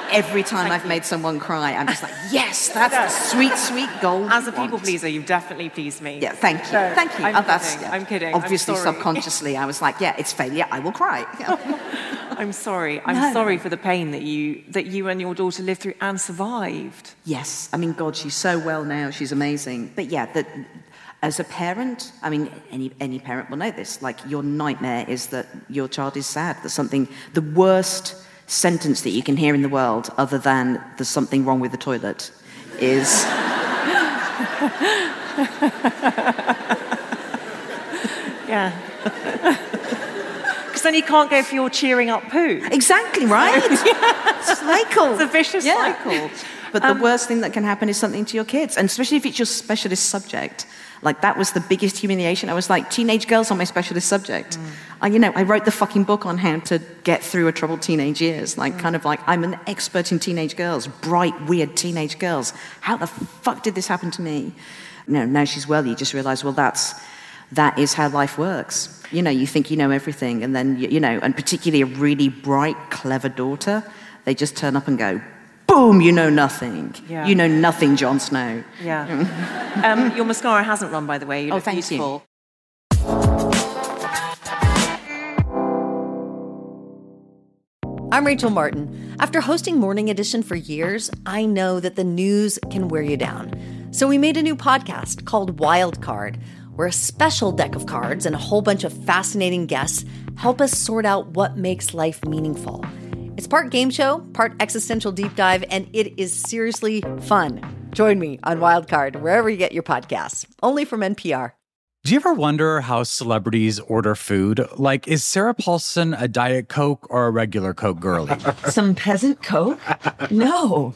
Speaker 2: Every time I've made someone cry, I'm just like, yes, that's the sweet, sweet gold.
Speaker 1: As a people pleaser, you've definitely pleased me.
Speaker 2: Yeah, thank you. So, thank you.
Speaker 1: I'm, oh, kidding. Yeah. I'm kidding.
Speaker 2: Obviously,
Speaker 1: I'm
Speaker 2: subconsciously, I was like, yeah, it's failure. I will cry.
Speaker 1: I'm sorry. I'm no. sorry for the pain that you that you and your daughter lived through and survived.
Speaker 2: Yes. I mean, God, she's so well now. She's amazing. But yeah, that as a parent, I mean, any, any parent will know this. Like, your nightmare is that your child is sad. That something, the worst sentence that you can hear in the world, other than there's something wrong with the toilet, is.
Speaker 1: yeah. Because then you can't go for your cheering up poo.
Speaker 2: Exactly, right? yeah. Cycle.
Speaker 1: It's a vicious yeah. cycle.
Speaker 2: But um, the worst thing that can happen is something to your kids, and especially if it's your specialist subject. Like that was the biggest humiliation. I was like, teenage girls are my specialist subject. Mm. I, you know, I wrote the fucking book on how to get through a troubled teenage years. Like, mm. kind of like, I'm an expert in teenage girls, bright, weird teenage girls. How the fuck did this happen to me? You know, now she's well, you just realize, well, that's that is how life works. You know, you think you know everything, and then you, you know, and particularly a really bright, clever daughter, they just turn up and go, boom, you know nothing. Yeah. You know nothing, Jon Snow.
Speaker 1: Yeah. um, your mascara hasn't run, by the way. You oh, thank beautiful. you.
Speaker 3: I'm Rachel Martin. After hosting Morning Edition for years, I know that the news can wear you down. So we made a new podcast called Wild Card, where a special deck of cards and a whole bunch of fascinating guests help us sort out what makes life meaningful. It's part game show, part existential deep dive, and it is seriously fun. Join me on Wildcard, wherever you get your podcasts, only from NPR.
Speaker 4: Do you ever wonder how celebrities order food? Like, is Sarah Paulson a Diet Coke or a regular Coke girlie?
Speaker 5: Some peasant Coke? No.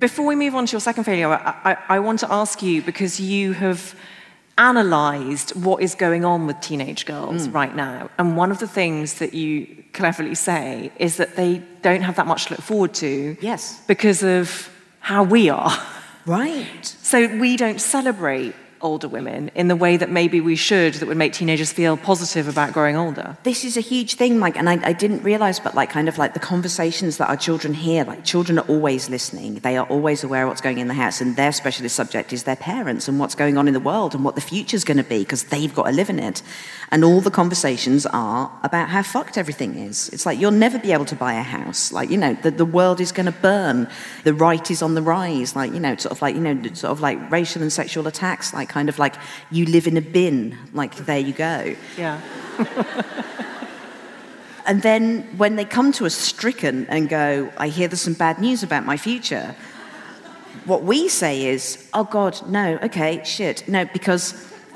Speaker 1: Before we move on to your second failure, I, I, I want to ask you because you have analyzed what is going on with teenage girls mm. right now. And one of the things that you cleverly say is that they don't have that much to look forward to.
Speaker 2: Yes.
Speaker 1: Because of how we are.
Speaker 2: Right.
Speaker 1: So we don't celebrate older women in the way that maybe we should, that would make teenagers feel positive about growing older.
Speaker 2: this is a huge thing like and I, I didn't realize but like kind of like the conversations that our children hear like children are always listening. They are always aware of what's going in the house and their specialist subject is their parents and what's going on in the world and what the future's going to be because they've got to live in it. And all the conversations are about how fucked everything is. It's like you'll never be able to buy a house. Like you know the, the world is going to burn. The right is on the rise. Like you know sort of like you know sort of like racial and sexual attacks. Like kind of like you live in a bin like there you go
Speaker 1: Yeah.
Speaker 2: and then when they come to us stricken and go, I hear there's some bad news about my future, what we say is, oh God, no, okay, shit. No, because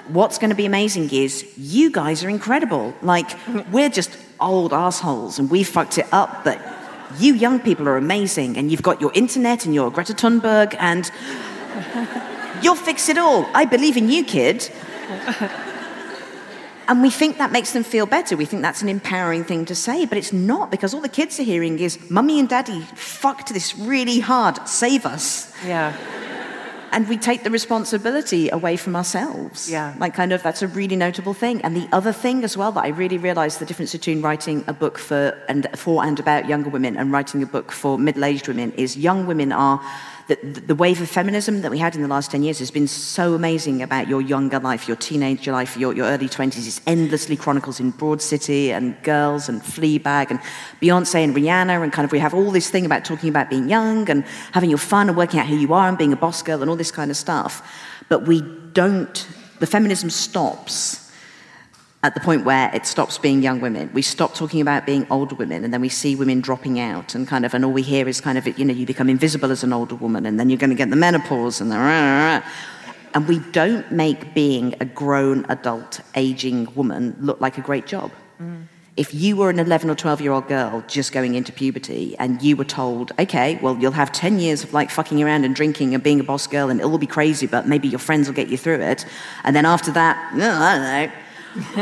Speaker 2: what's going to be amazing is you guys are incredible. Like, we're just old assholes and we fucked it up, but you young people are amazing and you've got your internet and your Greta Thunberg and you'll fix it all. I believe in you, kid. And we think that makes them feel better. We think that's an empowering thing to say, but it's not because all the kids are hearing is, Mummy and Daddy fucked this really hard, save us.
Speaker 1: Yeah.
Speaker 2: And we take the responsibility away from ourselves.
Speaker 1: Yeah.
Speaker 2: Like, kind of, that's a really notable thing. And the other thing as well that I really realized the difference between writing a book for and, for and about younger women and writing a book for middle aged women is young women are. The, the wave of feminism that we had in the last 10 years has been so amazing about your younger life, your teenage life, your, your early 20s. It's endlessly chronicles in Broad City and Girls and Fleabag and Beyonce and Rihanna. And kind of, we have all this thing about talking about being young and having your fun and working out who you are and being a boss girl and all this kind of stuff. But we don't, the feminism stops at the point where it stops being young women. We stop talking about being older women, and then we see women dropping out, and kind of, and all we hear is kind of, you know, you become invisible as an older woman, and then you're going to get the menopause, and the rah, rah, rah. and we don't make being a grown adult aging woman look like a great job. Mm. If you were an 11 or 12 year old girl just going into puberty and you were told, okay, well, you'll have 10 years of like fucking around and drinking and being a boss girl and it will be crazy, but maybe your friends will get you through it. And then after that, no, I don't know,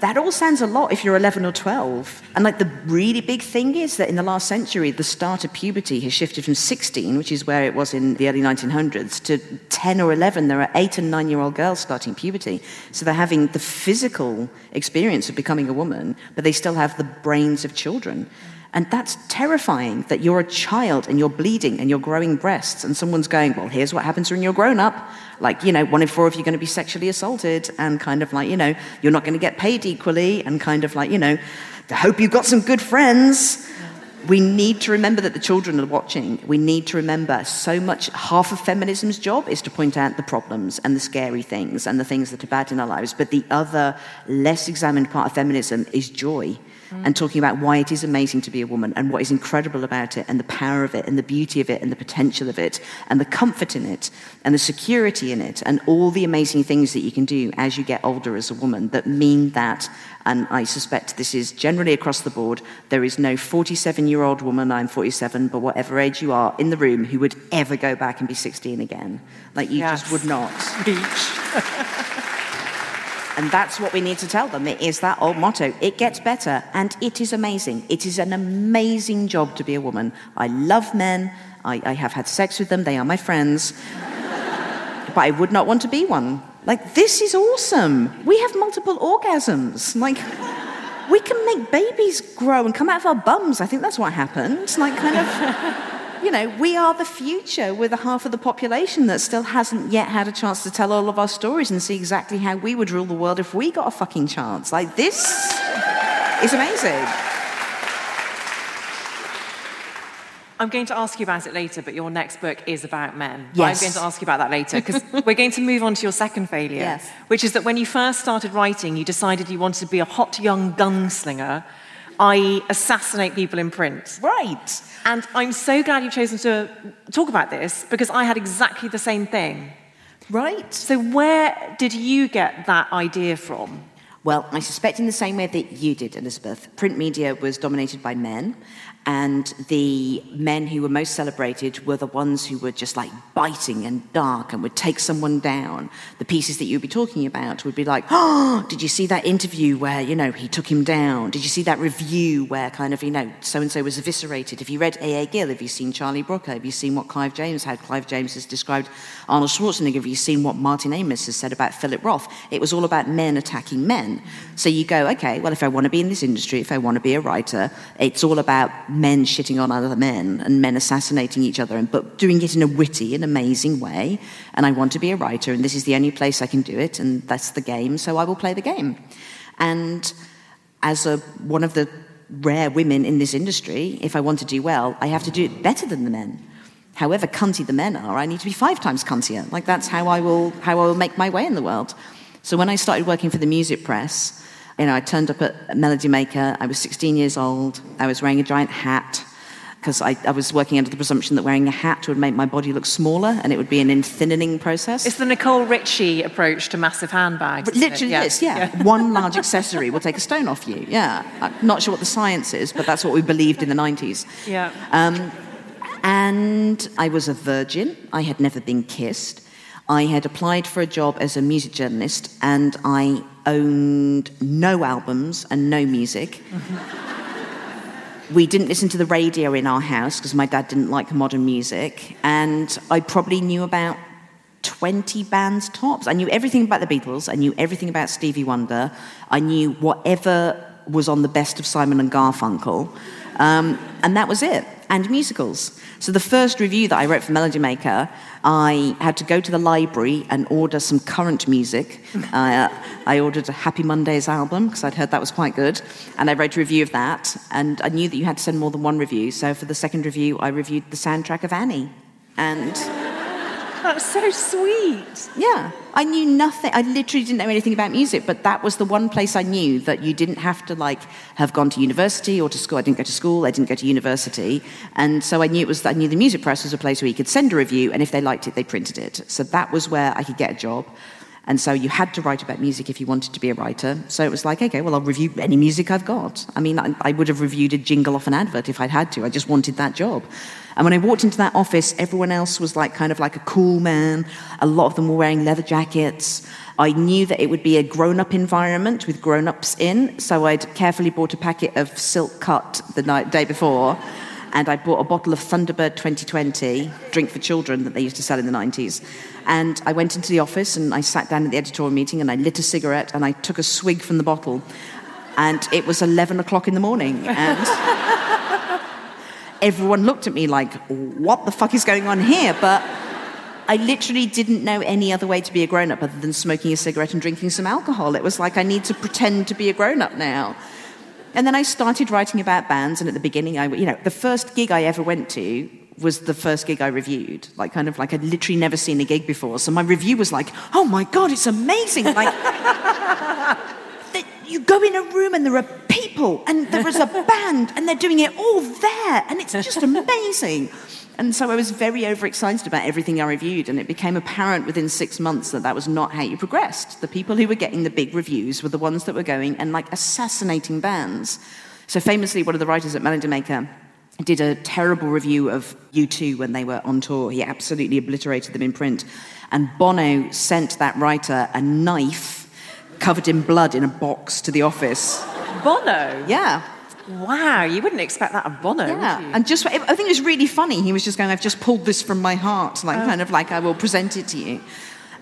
Speaker 2: that all sounds a lot if you're 11 or 12. And like the really big thing is that in the last century, the start of puberty has shifted from 16, which is where it was in the early 1900s, to 10 or 11. There are eight and nine year old girls starting puberty. So they're having the physical experience of becoming a woman, but they still have the brains of children. And that's terrifying that you're a child and you're bleeding and you're growing breasts, and someone's going, Well, here's what happens when you're grown up. Like, you know, one in four of you are going to be sexually assaulted, and kind of like, you know, you're not going to get paid equally, and kind of like, you know, I hope you've got some good friends. We need to remember that the children are watching. We need to remember so much. Half of feminism's job is to point out the problems and the scary things and the things that are bad in our lives. But the other, less examined part of feminism is joy and talking about why it is amazing to be a woman and what is incredible about it and the power of it and the beauty of it and the potential of it and the comfort in it and the security in it and all the amazing things that you can do as you get older as a woman that mean that. And I suspect this is generally across the board. There is no 47 year old woman, I'm 47, but whatever age you are in the room who would ever go back and be 16 again. Like you just would not. And that's what we need to tell them. It is that old motto. It gets better, and it is amazing. It is an amazing job to be a woman. I love men. I, I have had sex with them. They are my friends. but I would not want to be one. Like, this is awesome. We have multiple orgasms. Like, we can make babies grow and come out of our bums. I think that's what happened. Like, kind of. You know, we are the future. We're the half of the population that still hasn't yet had a chance to tell all of our stories and see exactly how we would rule the world if we got a fucking chance. Like, this is amazing.
Speaker 1: I'm going to ask you about it later, but your next book is about men.
Speaker 2: Yes.
Speaker 1: I'm going to ask you about that later because we're going to move on to your second failure,
Speaker 2: Yes.
Speaker 1: which is that when you first started writing, you decided you wanted to be a hot young gunslinger, i.e., assassinate people in print.
Speaker 2: Right.
Speaker 1: And I'm so glad you've chosen to talk about this because I had exactly the same thing.
Speaker 2: Right.
Speaker 1: So, where did you get that idea from?
Speaker 2: Well, I suspect in the same way that you did, Elizabeth, print media was dominated by men, and the men who were most celebrated were the ones who were just like biting and dark and would take someone down. The pieces that you'd be talking about would be like, oh, did you see that interview where, you know, he took him down? Did you see that review where kind of, you know, so and so was eviscerated? Have you read A.A. Gill? Have you seen Charlie Brooker? Have you seen what Clive James had? Clive James has described Arnold Schwarzenegger. Have you seen what Martin Amis has said about Philip Roth? It was all about men attacking men. So you go, okay, well, if I want to be in this industry, if I want to be a writer, it's all about men shitting on other men and men assassinating each other, and, but doing it in a witty and amazing way. And I want to be a writer, and this is the only place I can do it, and that's the game, so I will play the game. And as a, one of the rare women in this industry, if I want to do well, I have to do it better than the men. However cunty the men are, I need to be five times cuntier. Like that's how I will, how I will make my way in the world. So when I started working for the music press, you know, I turned up at Melody Maker. I was 16 years old. I was wearing a giant hat because I, I, was working under the presumption that wearing a hat would make my body look smaller and it would be an thinning process.
Speaker 1: It's the Nicole Richie approach to massive handbags.
Speaker 2: literally yeah. is, yeah. yeah. One large accessory will take a stone off you. Yeah. I'm not sure what the science is, but that's what we believed in the 90s.
Speaker 1: Yeah. Um,
Speaker 2: and I was a virgin. I had never been kissed. I had applied for a job as a music journalist and I owned no albums and no music. we didn't listen to the radio in our house because my dad didn't like modern music. And I probably knew about 20 bands tops. I knew everything about the Beatles. I knew everything about Stevie Wonder. I knew whatever was on the best of Simon and Garfunkel. Um, and that was it. And musicals. So the first review that I wrote for Melody Maker, I had to go to the library and order some current music. Uh, I ordered a Happy Mondays album because I'd heard that was quite good, and I wrote a review of that. And I knew that you had to send more than one review. So for the second review, I reviewed the soundtrack of Annie, and.
Speaker 1: That's so sweet.
Speaker 2: Yeah. I knew nothing. I literally didn't know anything about music, but that was the one place I knew that you didn't have to like have gone to university or to school. I didn't go to school. I didn't go to university, and so I knew it was. I knew the music press was a place where you could send a review, and if they liked it, they printed it. So that was where I could get a job. And so you had to write about music if you wanted to be a writer. So it was like, okay, well, I'll review any music I've got. I mean, I, I would have reviewed a jingle off an advert if I'd had to. I just wanted that job. And when I walked into that office, everyone else was like kind of like a cool man. A lot of them were wearing leather jackets. I knew that it would be a grown up environment with grown ups in, so I'd carefully bought a packet of silk cut the night, day before and I bought a bottle of Thunderbird 2020, drink for children that they used to sell in the 90s. And I went into the office and I sat down at the editorial meeting and I lit a cigarette and I took a swig from the bottle. And it was 11 o'clock in the morning. And everyone looked at me like, what the fuck is going on here? But I literally didn't know any other way to be a grown up other than smoking a cigarette and drinking some alcohol. It was like, I need to pretend to be a grown up now. And then I started writing about bands, and at the beginning, I, you know, the first gig I ever went to was the first gig I reviewed. Like, kind of like I'd literally never seen a gig before. So my review was like, oh my God, it's amazing. Like, you go in a room and there are people, and there is a band, and they're doing it all there, and it's just amazing. And so I was very overexcited about everything I reviewed, and it became apparent within six months that that was not how you progressed. The people who were getting the big reviews were the ones that were going and like assassinating bands. So famously, one of the writers at Melody Maker did a terrible review of U2 when they were on tour. He absolutely obliterated them in print. And Bono sent that writer a knife covered in blood in a box to the office.
Speaker 1: Bono?
Speaker 2: Yeah.
Speaker 1: Wow, you wouldn't expect that of Bono,
Speaker 2: yeah. And just, I think it was really funny. He was just going, I've just pulled this from my heart, like, oh. kind of like, I will present it to you.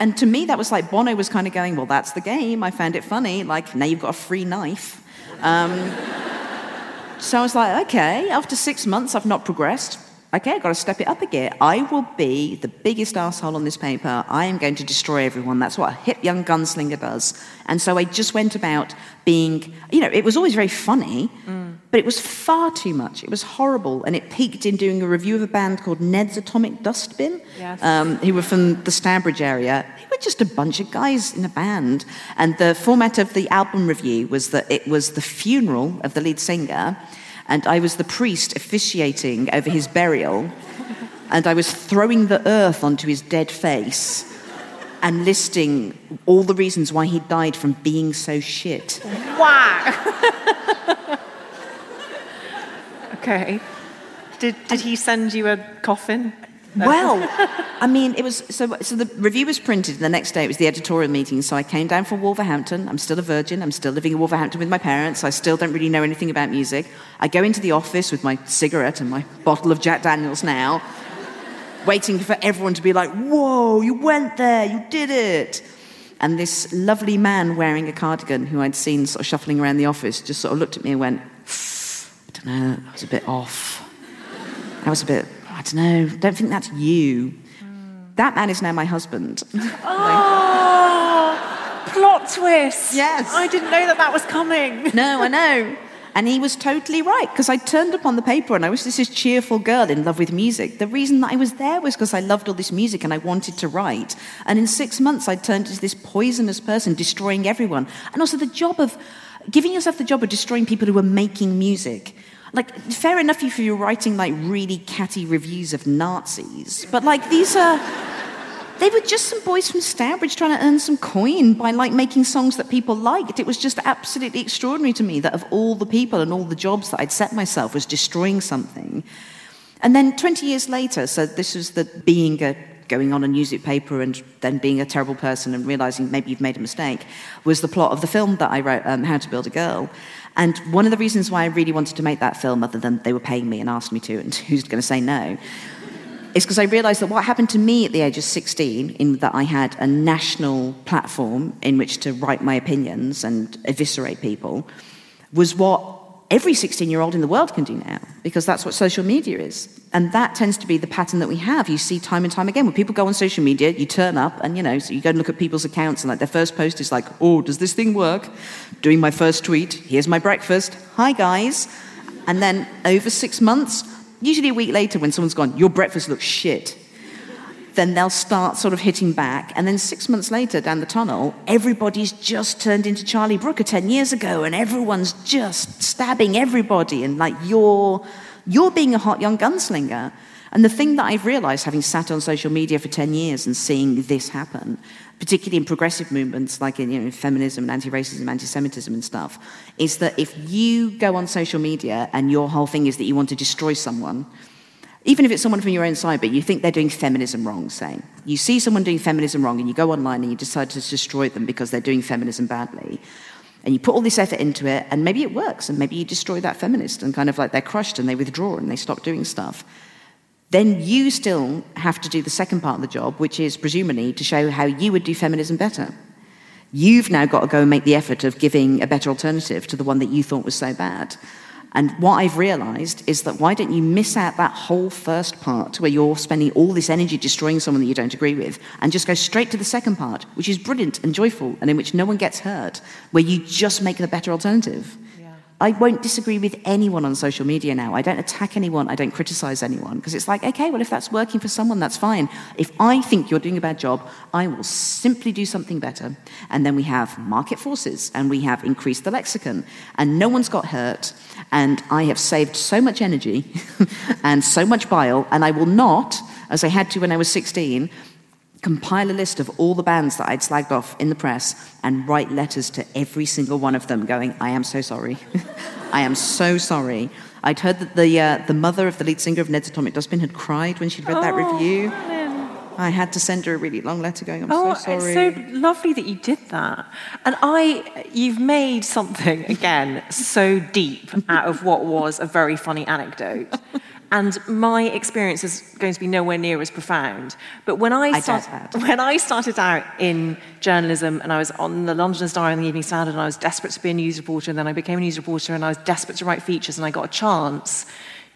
Speaker 2: And to me, that was like, Bono was kind of going, well, that's the game. I found it funny. Like, now you've got a free knife. Um, so I was like, okay, after six months, I've not progressed okay, I've got to step it up a gear. I will be the biggest asshole on this paper. I am going to destroy everyone. That's what a hip young gunslinger does. And so I just went about being, you know, it was always very funny, mm. but it was far too much. It was horrible. And it peaked in doing a review of a band called Ned's Atomic Dustbin,
Speaker 1: yes.
Speaker 2: um, who were from the Stourbridge area. They were just a bunch of guys in a band. And the format of the album review was that it was the funeral of the lead singer and I was the priest officiating over his burial, and I was throwing the earth onto his dead face. and listing all the reasons why he died from being so shit.
Speaker 1: Wow. okay. Did, did he send you a coffin? Uh.
Speaker 2: Well, I mean, it was so. So the review was printed. and The next day, it was the editorial meeting. So I came down from Wolverhampton. I'm still a virgin. I'm still living in Wolverhampton with my parents. I still don't really know anything about music. I go into the office with my cigarette and my bottle of Jack Daniels now, waiting for everyone to be like, "Whoa, you went there! You did it!" And this lovely man wearing a cardigan, who I'd seen sort of shuffling around the office, just sort of looked at me and went, "I don't know. That was a bit off. That was a bit." Don't know, don't think that's you. That man is now my husband.
Speaker 1: Oh, plot twist.
Speaker 2: Yes.
Speaker 1: I didn't know that that was coming.
Speaker 2: no, I know. And he was totally right because I turned up on the paper and I was this cheerful girl in love with music. The reason that I was there was because I loved all this music and I wanted to write. And in six months, I turned into this poisonous person, destroying everyone. And also the job of giving yourself the job of destroying people who were making music. Like, fair enough if you're writing like really catty reviews of Nazis, but like these are. They were just some boys from Stourbridge trying to earn some coin by like making songs that people liked. It was just absolutely extraordinary to me that of all the people and all the jobs that I'd set myself was destroying something. And then 20 years later, so this was the being a going on a newspaper and then being a terrible person and realizing maybe you've made a mistake was the plot of the film that I wrote, um, How to Build a Girl. And one of the reasons why I really wanted to make that film, other than they were paying me and asked me to, and who's going to say no, is because I realized that what happened to me at the age of 16, in that I had a national platform in which to write my opinions and eviscerate people, was what every 16 year old in the world can do now, because that's what social media is. And that tends to be the pattern that we have. You see time and time again when people go on social media, you turn up and, you know, so you go and look at people's accounts and like their first post is like, oh, does this thing work? Doing my first tweet, here's my breakfast, hi guys. And then over six months, usually a week later when someone's gone, your breakfast looks shit, then they'll start sort of hitting back. And then six months later down the tunnel, everybody's just turned into Charlie Brooker 10 years ago, and everyone's just stabbing everybody. And like, you're, you're being a hot young gunslinger. And the thing that I've realized, having sat on social media for 10 years and seeing this happen, particularly in progressive movements like in you know, feminism and anti racism, anti Semitism, and stuff, is that if you go on social media and your whole thing is that you want to destroy someone, even if it's someone from your own side, but you think they're doing feminism wrong, say. You see someone doing feminism wrong and you go online and you decide to destroy them because they're doing feminism badly. And you put all this effort into it, and maybe it works, and maybe you destroy that feminist, and kind of like they're crushed and they withdraw and they stop doing stuff. Then you still have to do the second part of the job, which is presumably to show how you would do feminism better. You've now got to go and make the effort of giving a better alternative to the one that you thought was so bad. And what I've realized is that why don't you miss out that whole first part where you're spending all this energy destroying someone that you don't agree with and just go straight to the second part, which is brilliant and joyful and in which no one gets hurt, where you just make the better alternative. I won't disagree with anyone on social media now. I don't attack anyone. I don't criticize anyone because it's like, okay, well, if that's working for someone, that's fine. If I think you're doing a bad job, I will simply do something better. And then we have market forces and we have increased the lexicon and no one's got hurt. And I have saved so much energy and so much bile. And I will not, as I had to when I was 16, compile a list of all the bands that I'd slagged off in the press and write letters to every single one of them going, I am so sorry. I am so sorry. I'd heard that the, uh, the mother of the lead singer of Ned's Atomic Dustbin had cried when she'd read that review. I had to send her a really long letter going, I'm
Speaker 1: Oh,
Speaker 2: so sorry.
Speaker 1: it's so lovely that you did that. And I, you've made something again so deep out of what was a very funny anecdote. And my experience is going to be nowhere near as profound. But when I,
Speaker 2: I
Speaker 1: start- when I started out in journalism and I was on the London Star and the Evening Standard and I was desperate to be a news reporter and then I became a news reporter and I was desperate to write features and I got a chance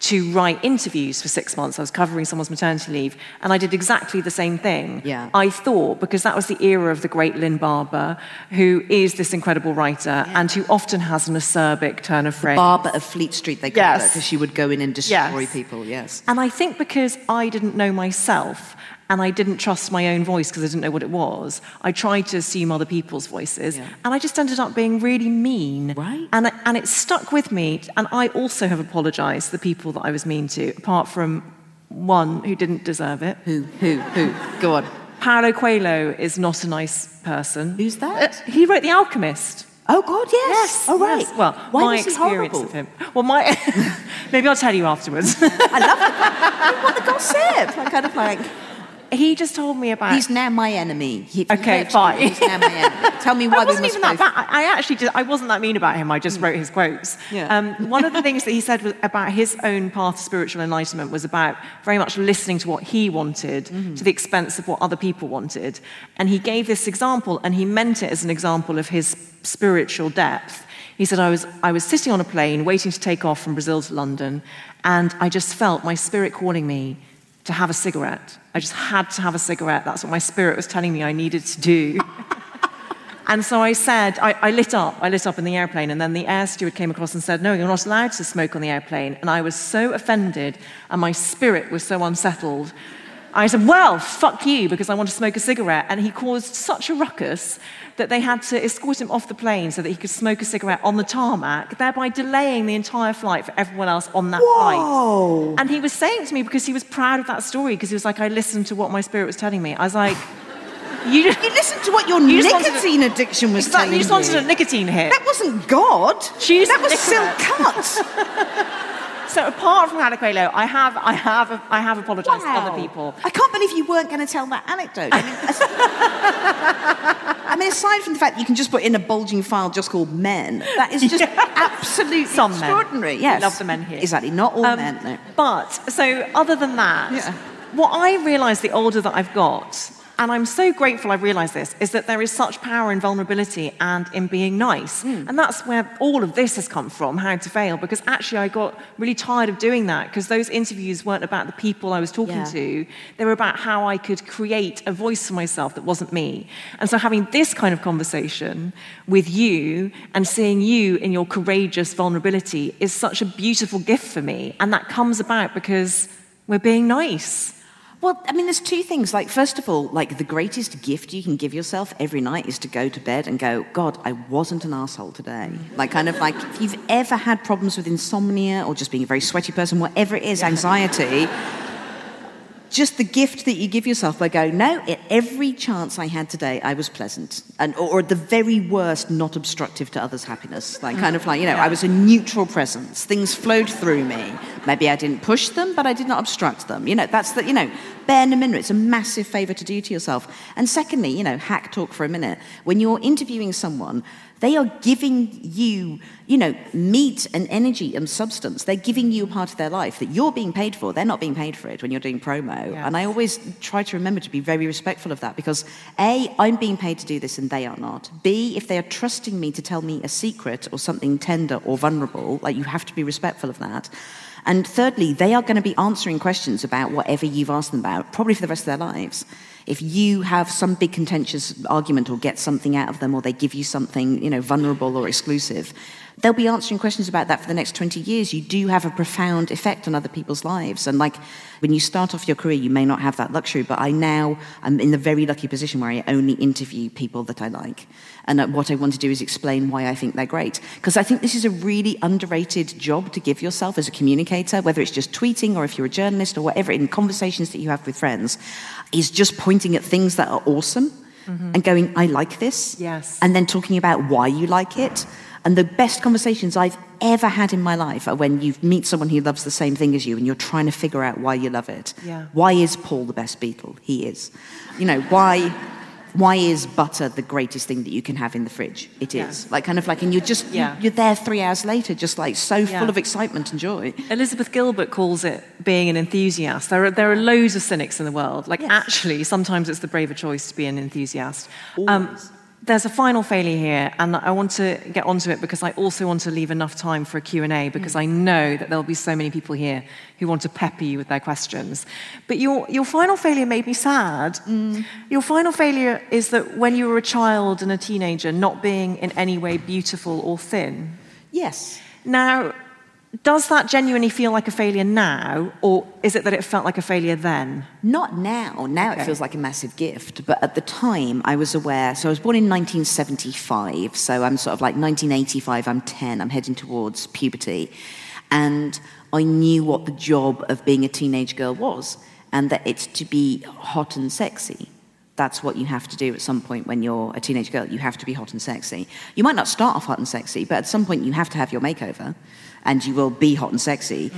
Speaker 1: to write interviews for six months. I was covering someone's maternity leave and I did exactly the same thing.
Speaker 2: Yeah.
Speaker 1: I thought, because that was the era of the great Lynn Barber, who is this incredible writer and who often has an acerbic turn of phrase.
Speaker 2: Barber of Fleet Street, they called her, because she would go in and destroy
Speaker 1: Yes.
Speaker 2: people, yes.
Speaker 1: And I think because I didn't know myself and I didn't trust my own voice because I didn't know what it was, I tried to assume other people's voices.
Speaker 2: Yeah.
Speaker 1: And I just ended up being really mean.
Speaker 2: Right.
Speaker 1: And, it- and it stuck with me. And I also have apologized to the people that I was mean to, apart from one who didn't deserve it.
Speaker 2: Who, who, who? Go on.
Speaker 1: Paulo Coelho is not a nice person.
Speaker 2: Who's that?
Speaker 1: Uh, he wrote The Alchemist.
Speaker 2: Oh God, yes. yes Oh right.
Speaker 1: Yes. Well,
Speaker 2: Why
Speaker 1: my experience
Speaker 2: horrible?
Speaker 1: of him. Well, my maybe I'll tell you afterwards.
Speaker 2: I love the, what the gossip. I kind of like.
Speaker 1: He just told me about.
Speaker 2: He's now my enemy. He,
Speaker 1: Okay, fine.
Speaker 2: He's now my enemy. Tell me why
Speaker 1: I wasn't
Speaker 2: must
Speaker 1: even that bad. I I actually just, I wasn't that mean about him. I just wrote his quotes.
Speaker 2: Yeah.
Speaker 1: Um, one of the things that he said was about his own path to spiritual enlightenment was about very much listening to what he wanted to the expense of what other people wanted. And he gave this example, and he meant it as an example of his spiritual depth. He said, I was, I was sitting on a plane waiting to take off from Brazil to London, and I just felt my spirit calling me to have a cigarette. I just had to have a cigarette. That's what my spirit was telling me I needed to do. And so I said, I, I lit up, I lit up in the airplane, and then the air steward came across and said, No, you're not allowed to smoke on the airplane. And I was so offended, and my spirit was so unsettled. I said, Well, fuck you, because I want to smoke a cigarette. And he caused such a ruckus that they had to escort him off the plane so that he could smoke a cigarette on the tarmac, thereby delaying the entire flight for everyone else on that
Speaker 2: Whoa.
Speaker 1: flight. And he was saying to me, because he was proud of that story, because he was like, I listened to what my spirit was telling me. I was like, You just.
Speaker 2: You listened to what your
Speaker 1: You wanted a-
Speaker 2: nicotine addiction was
Speaker 1: Exactly,
Speaker 2: telling
Speaker 1: you just wanted
Speaker 2: you.
Speaker 1: a nicotine hit.
Speaker 2: That wasn't God. That was
Speaker 1: Nicorette.
Speaker 2: silk cut.
Speaker 1: So apart from Hannah Coelho, I have, I have, I have apologised to other people.
Speaker 2: I can't believe you weren't going to tell that anecdote. I mean, I mean, aside from the fact that you can just put in a bulging file just called men, that is just absolutely
Speaker 1: Some men.
Speaker 2: extraordinary.
Speaker 1: We
Speaker 2: Yes.
Speaker 1: love the men here.
Speaker 2: Exactly. Not all
Speaker 1: Um,
Speaker 2: men, no.
Speaker 1: But so other than that,
Speaker 2: Yeah.
Speaker 1: what I realise the older that I've got, and I'm so grateful I've realised this, is that there is such power in vulnerability and in being nice.
Speaker 2: Hmm.
Speaker 1: And that's where all of this has come from, how to fail, because actually I got really tired of doing that because those interviews weren't about the people I was talking
Speaker 2: Yeah.
Speaker 1: to. They were about how I could create a voice for myself that wasn't me. And so having this kind of conversation with you and seeing you in your courageous vulnerability is such a beautiful gift for me. And that comes about because we're being nice.
Speaker 2: Well, I mean, there's two things. Like, first of all, like the greatest gift you can give yourself every night is to go to bed and go, God, I wasn't an asshole today. Like, kind of like if you've ever had problems with insomnia or just being a very sweaty person, whatever it is, anxiety. Just the gift that you give yourself by going, no, at every chance I had today, I was pleasant. And, or, or at the very worst, not obstructive to others' happiness. Like, kind of like, you know, I was a neutral presence. Things flowed through me. Maybe I didn't push them, but I did not obstruct them. You know, that's the, you know, bare minimum. It's a massive favor to do to yourself. And secondly, you know, hack talk for a minute. When you're interviewing someone, they are giving you, you know, meat and energy and substance. They're giving you a part of their life that you're being paid for. They're not being paid for it when you're doing promo.
Speaker 1: Yeah.
Speaker 2: And I always try to remember to be very respectful of that because A, I'm being paid to do this and they are not. B, if they are trusting me to tell me a secret or something tender or vulnerable, like you have to be respectful of that. And thirdly, they are going to be answering questions about whatever you've asked them about, probably for the rest of their lives. If you have some big contentious argument or get something out of them or they give you something, you know, vulnerable or exclusive, they'll be answering questions about that for the next 20 years. You do have a profound effect on other people's lives. And like when you start off your career, you may not have that luxury, but I now am in the very lucky position where I only interview people that I like. And uh, what I want to do is explain why I think they're great. Because I think this is a really underrated job to give yourself as a communicator, whether it's just tweeting or if you're a journalist or whatever, in conversations that you have with friends, is just pointing at things that are awesome mm-hmm. and going, I like this.
Speaker 1: Yes.
Speaker 2: And then talking about why you like it. And the best conversations I've ever had in my life are when you meet someone who loves the same thing as you and you're trying to figure out why you love it.
Speaker 1: Yeah.
Speaker 2: Why is Paul the best Beatle? He is. You know, why why is butter the greatest thing that you can have in the fridge? It is.
Speaker 1: Yeah.
Speaker 2: Like kind of like and you're just
Speaker 1: Yeah.
Speaker 2: you're there three hours later, just like so
Speaker 1: Yeah.
Speaker 2: full of excitement and joy.
Speaker 1: Elizabeth Gilbert calls it being an enthusiast. There are, there are loads of cynics in the world. Like,
Speaker 2: Yes.
Speaker 1: actually, sometimes it's the braver choice to be an enthusiast. Um, there's a final failure here, and I want to get onto it because I also want to leave enough time for a Q&A because I know that there'll be so many people here who want to pepper you with their questions. But your, your final failure made me sad. Mm. Your final failure is that when you were a child and a teenager, not being in any way beautiful or thin.
Speaker 2: Yes.
Speaker 1: Now, does that genuinely feel like a failure now, or is it that it felt like a failure then?
Speaker 2: Not now. Now
Speaker 1: Okay.
Speaker 2: it feels like a massive gift. But at the time, I was aware. So I was born in 1975. So I'm sort of like 1985, I'm 10. I'm heading towards puberty. And I knew what the job of being a teenage girl was, and that it's to be hot and sexy. that's what you have to do at some point when you're a teenage girl. You have to be hot and sexy. You might not start off hot and sexy, but at some point you have to have your makeover and you will be hot and sexy.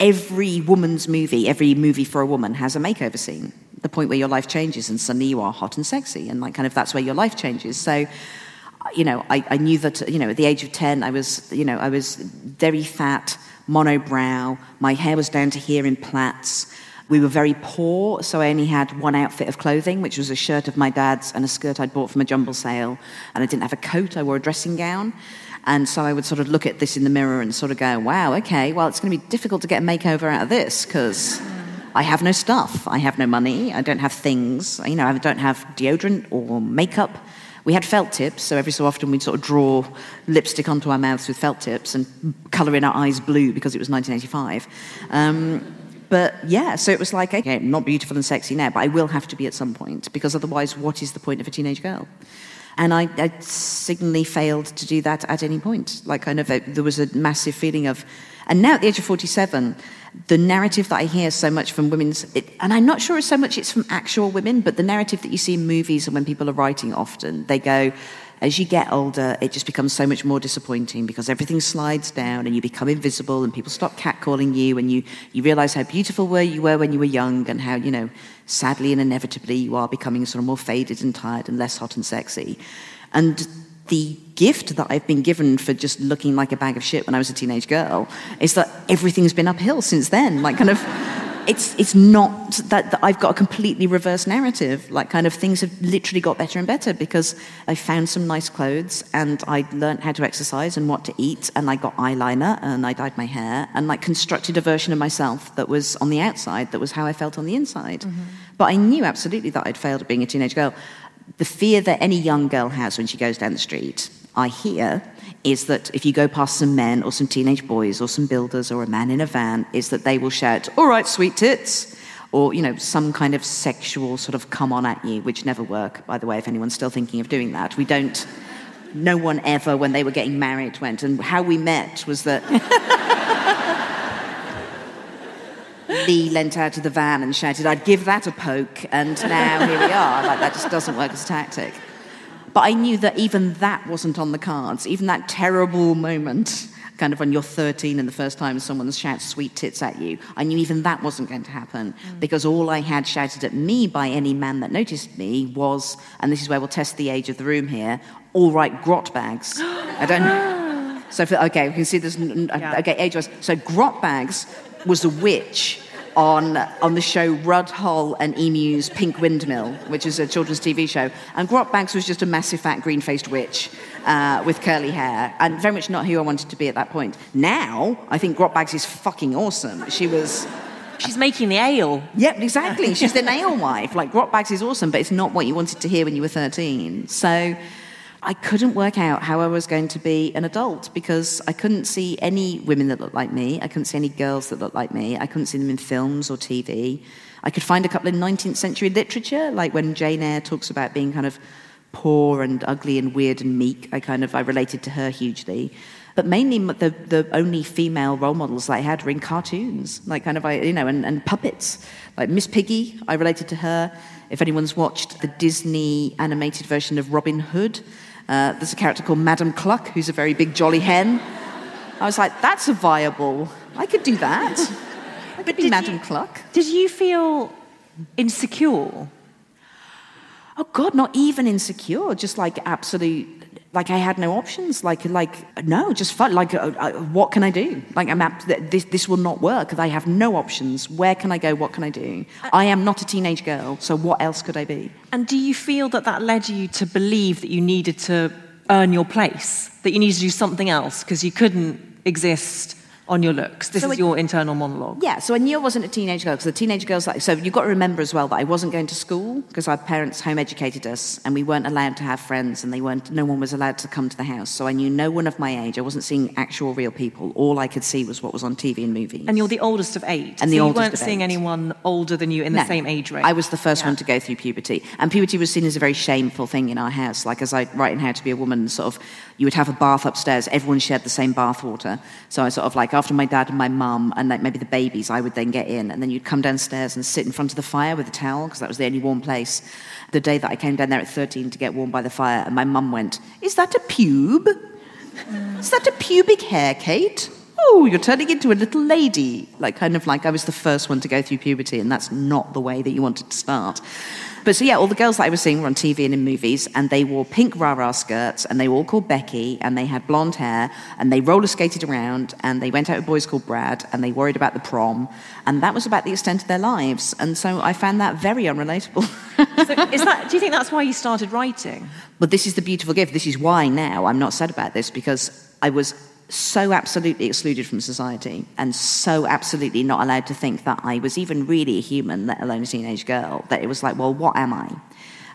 Speaker 2: Every woman's movie, every movie for a woman has a makeover scene. The point where your life changes and suddenly you are hot and sexy and like kind of that's where your life changes. So you know, I, I knew that, you know, at the age of 10, I was, you know, I was very fat, monobrow. My hair was down to here in plaits. We were very poor, so I only had one outfit of clothing, which was a shirt of my dad's and a skirt I'd bought from a jumble sale. And I didn't have a coat, I wore a dressing gown. And so I would sort of look at this in the mirror and sort of go, wow, okay, well, it's going to be difficult to get a makeover out of this because I have no stuff. I have no money. I don't have things. You know, I don't have deodorant or makeup. We had felt tips, so every so often we'd sort of draw lipstick onto our mouths with felt tips and colour in our eyes blue because it was 1985. Um, but yeah, so it was like, okay, not beautiful and sexy now, but I will have to be at some point because otherwise, what is the point of a teenage girl? And I, I signally failed to do that at any point. Like, kind of, a, there was a massive feeling of, and now at the age of 47, the narrative that I hear so much from women's, it, and I'm not sure it's so much it's from actual women, but the narrative that you see in movies and when people are writing often, they go, as you get older, it just becomes so much more disappointing because everything slides down and you become invisible and people stop catcalling you and you, you realize how beautiful were you were when you were young and how, you know, sadly and inevitably you are becoming sort of more faded and tired and less hot and sexy. And the gift that I've been given for just looking like a bag of shit when I was a teenage girl is that everything's been uphill since then. Like, kind of, it's, it's not that, that I've got a completely reverse narrative. Like, kind of, things have literally got better and better because I found some nice clothes and I learned how to exercise and what to eat and I got eyeliner and I dyed my hair and, like, constructed a version of myself that was on the outside, that was how I felt on the inside. Mm-hmm. But I knew absolutely that I'd failed at being a teenage girl the fear that any young girl has when she goes down the street, I hear, is that if you go past some men or some teenage boys or some builders or a man in a van, is that they will shout, All right, sweet tits. Or, you know, some kind of sexual sort of come on at you, which never work, by the way, if anyone's still thinking of doing that. We don't, no one ever, when they were getting married, went. And how we met was that Lee leant out of the van and shouted, I'd give that a poke, and now here we are. Like, that just doesn't work as a tactic. But I knew that even that wasn't on the cards, even that terrible moment, kind of when you're 13 and the first time someone shouts sweet tits at you, I knew even that wasn't going to happen mm. because all I had shouted at me by any man that noticed me was, and this is where we'll test the age of the room here, all right, grot bags. I don't know. So, for, okay, we can see this. n- Okay, age wise. So, grot bags was a witch on, on the show Rod Hull and Emu's Pink Windmill, which is a children's TV show. And Grot Bags was just a massive fat green faced witch uh, with curly hair, and very much not who I wanted to be at that point. Now, I think Grot Bags is fucking awesome. She was.
Speaker 1: She's making the ale.
Speaker 2: Yep, exactly. She's the nail wife. Like, Grot Bags is awesome, but it's not what you wanted to hear when you were 13. So I couldn't work out how I was going to be an adult because I couldn't see any women that looked like me. I couldn't see any girls that looked like me. I couldn't see them in films or TV. I could find a couple in 19th century literature, like when Jane Eyre talks about being kind of poor and ugly and weird and meek. I kind of I related to her hugely. But mainly, the, the only female role models that I had were in cartoons, like kind of, I, you know, and, and puppets. Like Miss Piggy, I related to her. If anyone's watched the Disney animated version of Robin Hood, uh, there's a character called Madam Cluck, who's a very big jolly hen. I was like, that's a viable, I could do that. I could be
Speaker 1: did
Speaker 2: Madam
Speaker 1: you-
Speaker 2: Cluck.
Speaker 1: Did you feel insecure?
Speaker 2: Oh God, not even insecure, just like absolute, like I had no options. Like, like no, just fun. Like, uh, uh, what can I do? Like, I'm th- this, this will not work. I have no options. Where can I go? What can I do? I am not a teenage girl, so what else could I be?
Speaker 1: And do you feel that that led you to believe that you needed to earn your place, that you needed to do something else because you couldn't exist on your looks? This
Speaker 2: So
Speaker 1: is
Speaker 2: it-
Speaker 1: your internal monologue.
Speaker 2: Yeah, so I knew I wasn't a teenage girl because the teenage girls like so you've got to remember as well that I wasn't going to school because our parents home educated us and we weren't allowed to have friends and they weren't no one was allowed to come to the house. So I knew no one of my age. I wasn't seeing actual real people. All I could see was what was on TV and movies.
Speaker 1: And you're the oldest of eight.
Speaker 2: And
Speaker 1: so
Speaker 2: the
Speaker 1: you
Speaker 2: oldest
Speaker 1: weren't
Speaker 2: of
Speaker 1: seeing
Speaker 2: eight.
Speaker 1: anyone older than you in the
Speaker 2: No.
Speaker 1: same age range.
Speaker 2: I was the first
Speaker 1: Yeah.
Speaker 2: one to go through puberty. And puberty was seen as a very shameful thing in our house. Like, as I write in How to Be a Woman, sort of, you would have a bath upstairs, everyone shared the same bath water. So I sort of like, after my dad and my mum and like maybe the babies, I would then get in. And then you'd come downstairs and sit in front of the fire with a towel because that was the only warm place. The day that I came down there at 13 to get warm by the fire, and my mum went, Is that a pube? Is that a pubic hair, Kate? Oh, you're turning into a little lady. Like, kind of like I was the first one to go through puberty, and that's not the way that you wanted to start. But so, yeah, all the girls that I was seeing were on TV and in movies, and they wore pink rah rah skirts, and they were all called Becky, and they had blonde hair, and they roller skated around, and they went out with boys called Brad, and they worried about the prom, and that was about the extent of their lives. And so I found that very unrelatable.
Speaker 1: So is that, do you think that's why you started writing?
Speaker 2: But this is the beautiful gift. This is why now I'm not sad about this because I was so absolutely excluded from society and so absolutely not allowed to think that I was even really a human, let alone a teenage girl, that it was like, well, what am I?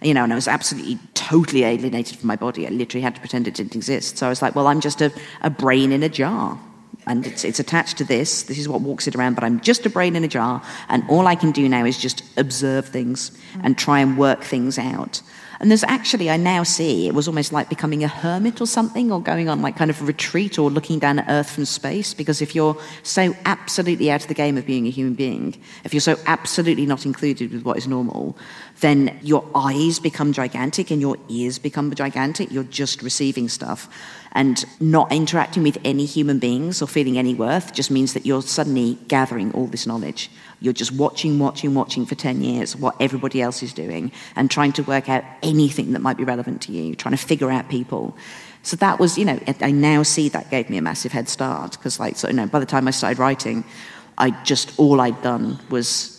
Speaker 2: You know, and I was absolutely totally alienated from my body. I literally had to pretend it didn't exist. So I was like, well, I'm just a, a brain in a jar. And it's, it's attached to this. This is what walks it around, but I'm just a brain in a jar. And all I can do now is just observe things and try and work things out. And there's actually, I now see, it was almost like becoming a hermit or something, or going on like kind of retreat or looking down at Earth from space. Because if you're so absolutely out of the game of being a human being, if you're so absolutely not included with what is normal, then your eyes become gigantic and your ears become gigantic. You're just receiving stuff. And not interacting with any human beings or feeling any worth just means that you're suddenly gathering all this knowledge. You're just watching, watching, watching for 10 years what everybody else is doing and trying to work out anything that might be relevant to you, trying to figure out people. So that was, you know, I now see that gave me a massive head start because, like, so, you know, by the time I started writing, I just, all I'd done was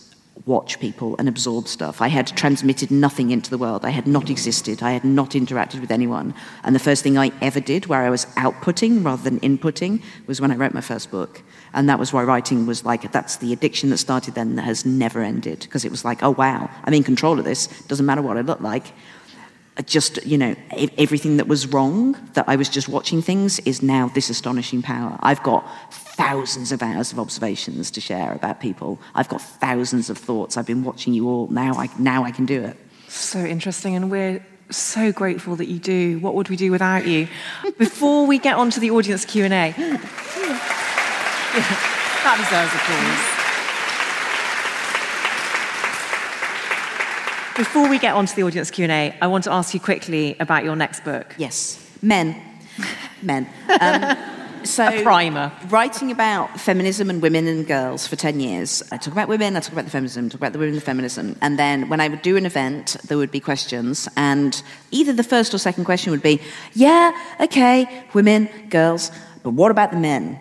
Speaker 2: watch people and absorb stuff. I had transmitted nothing into the world. I had not existed. I had not interacted with anyone. And the first thing I ever did, where I was outputting rather than inputting, was when I wrote my first book. And that was why writing was like, that's the addiction that started then that has never ended. Because it was like, oh, wow, I'm in control of this. Doesn't matter what I look like. Just, you know, everything that was wrong, that I was just watching things, is now this astonishing power. I've got thousands of hours of observations to share about people. I've got thousands of thoughts. I've been watching you all. Now I, now I can do it.
Speaker 1: So interesting, and we're so grateful that you do. What would we do without you? Before we get on to the audience Q&A, that deserves applause. Before we get on to the audience Q&A, I want to ask you quickly about your next book.
Speaker 2: Yes, men, men. Um, so
Speaker 1: A primer.
Speaker 2: Writing about feminism and women and girls for ten years. I talk about women, I talk about the feminism, talk about the women and the feminism, and then when I would do an event, there would be questions, and either the first or second question would be, "Yeah, okay, women, girls, but what about the men?"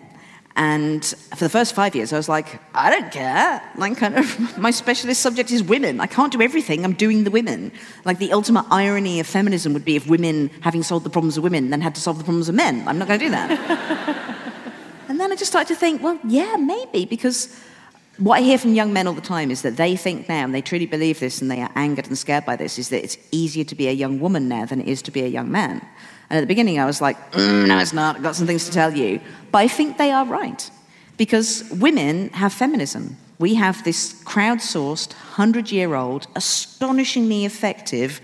Speaker 2: And for the first five years, I was like, I don't care. Like, kind of, my specialist subject is women. I can't do everything. I'm doing the women. Like, the ultimate irony of feminism would be if women, having solved the problems of women, then had to solve the problems of men. I'm not going to do that. and then I just started to think, well, yeah, maybe, because what I hear from young men all the time is that they think now, and they truly believe this, and they are angered and scared by this, is that it's easier to be a young woman now than it is to be a young man. And at the beginning, I was like, mm, no, it's not. I've got some things to tell you. But I think they are right. Because women have feminism. We have this crowdsourced, 100 year old, astonishingly effective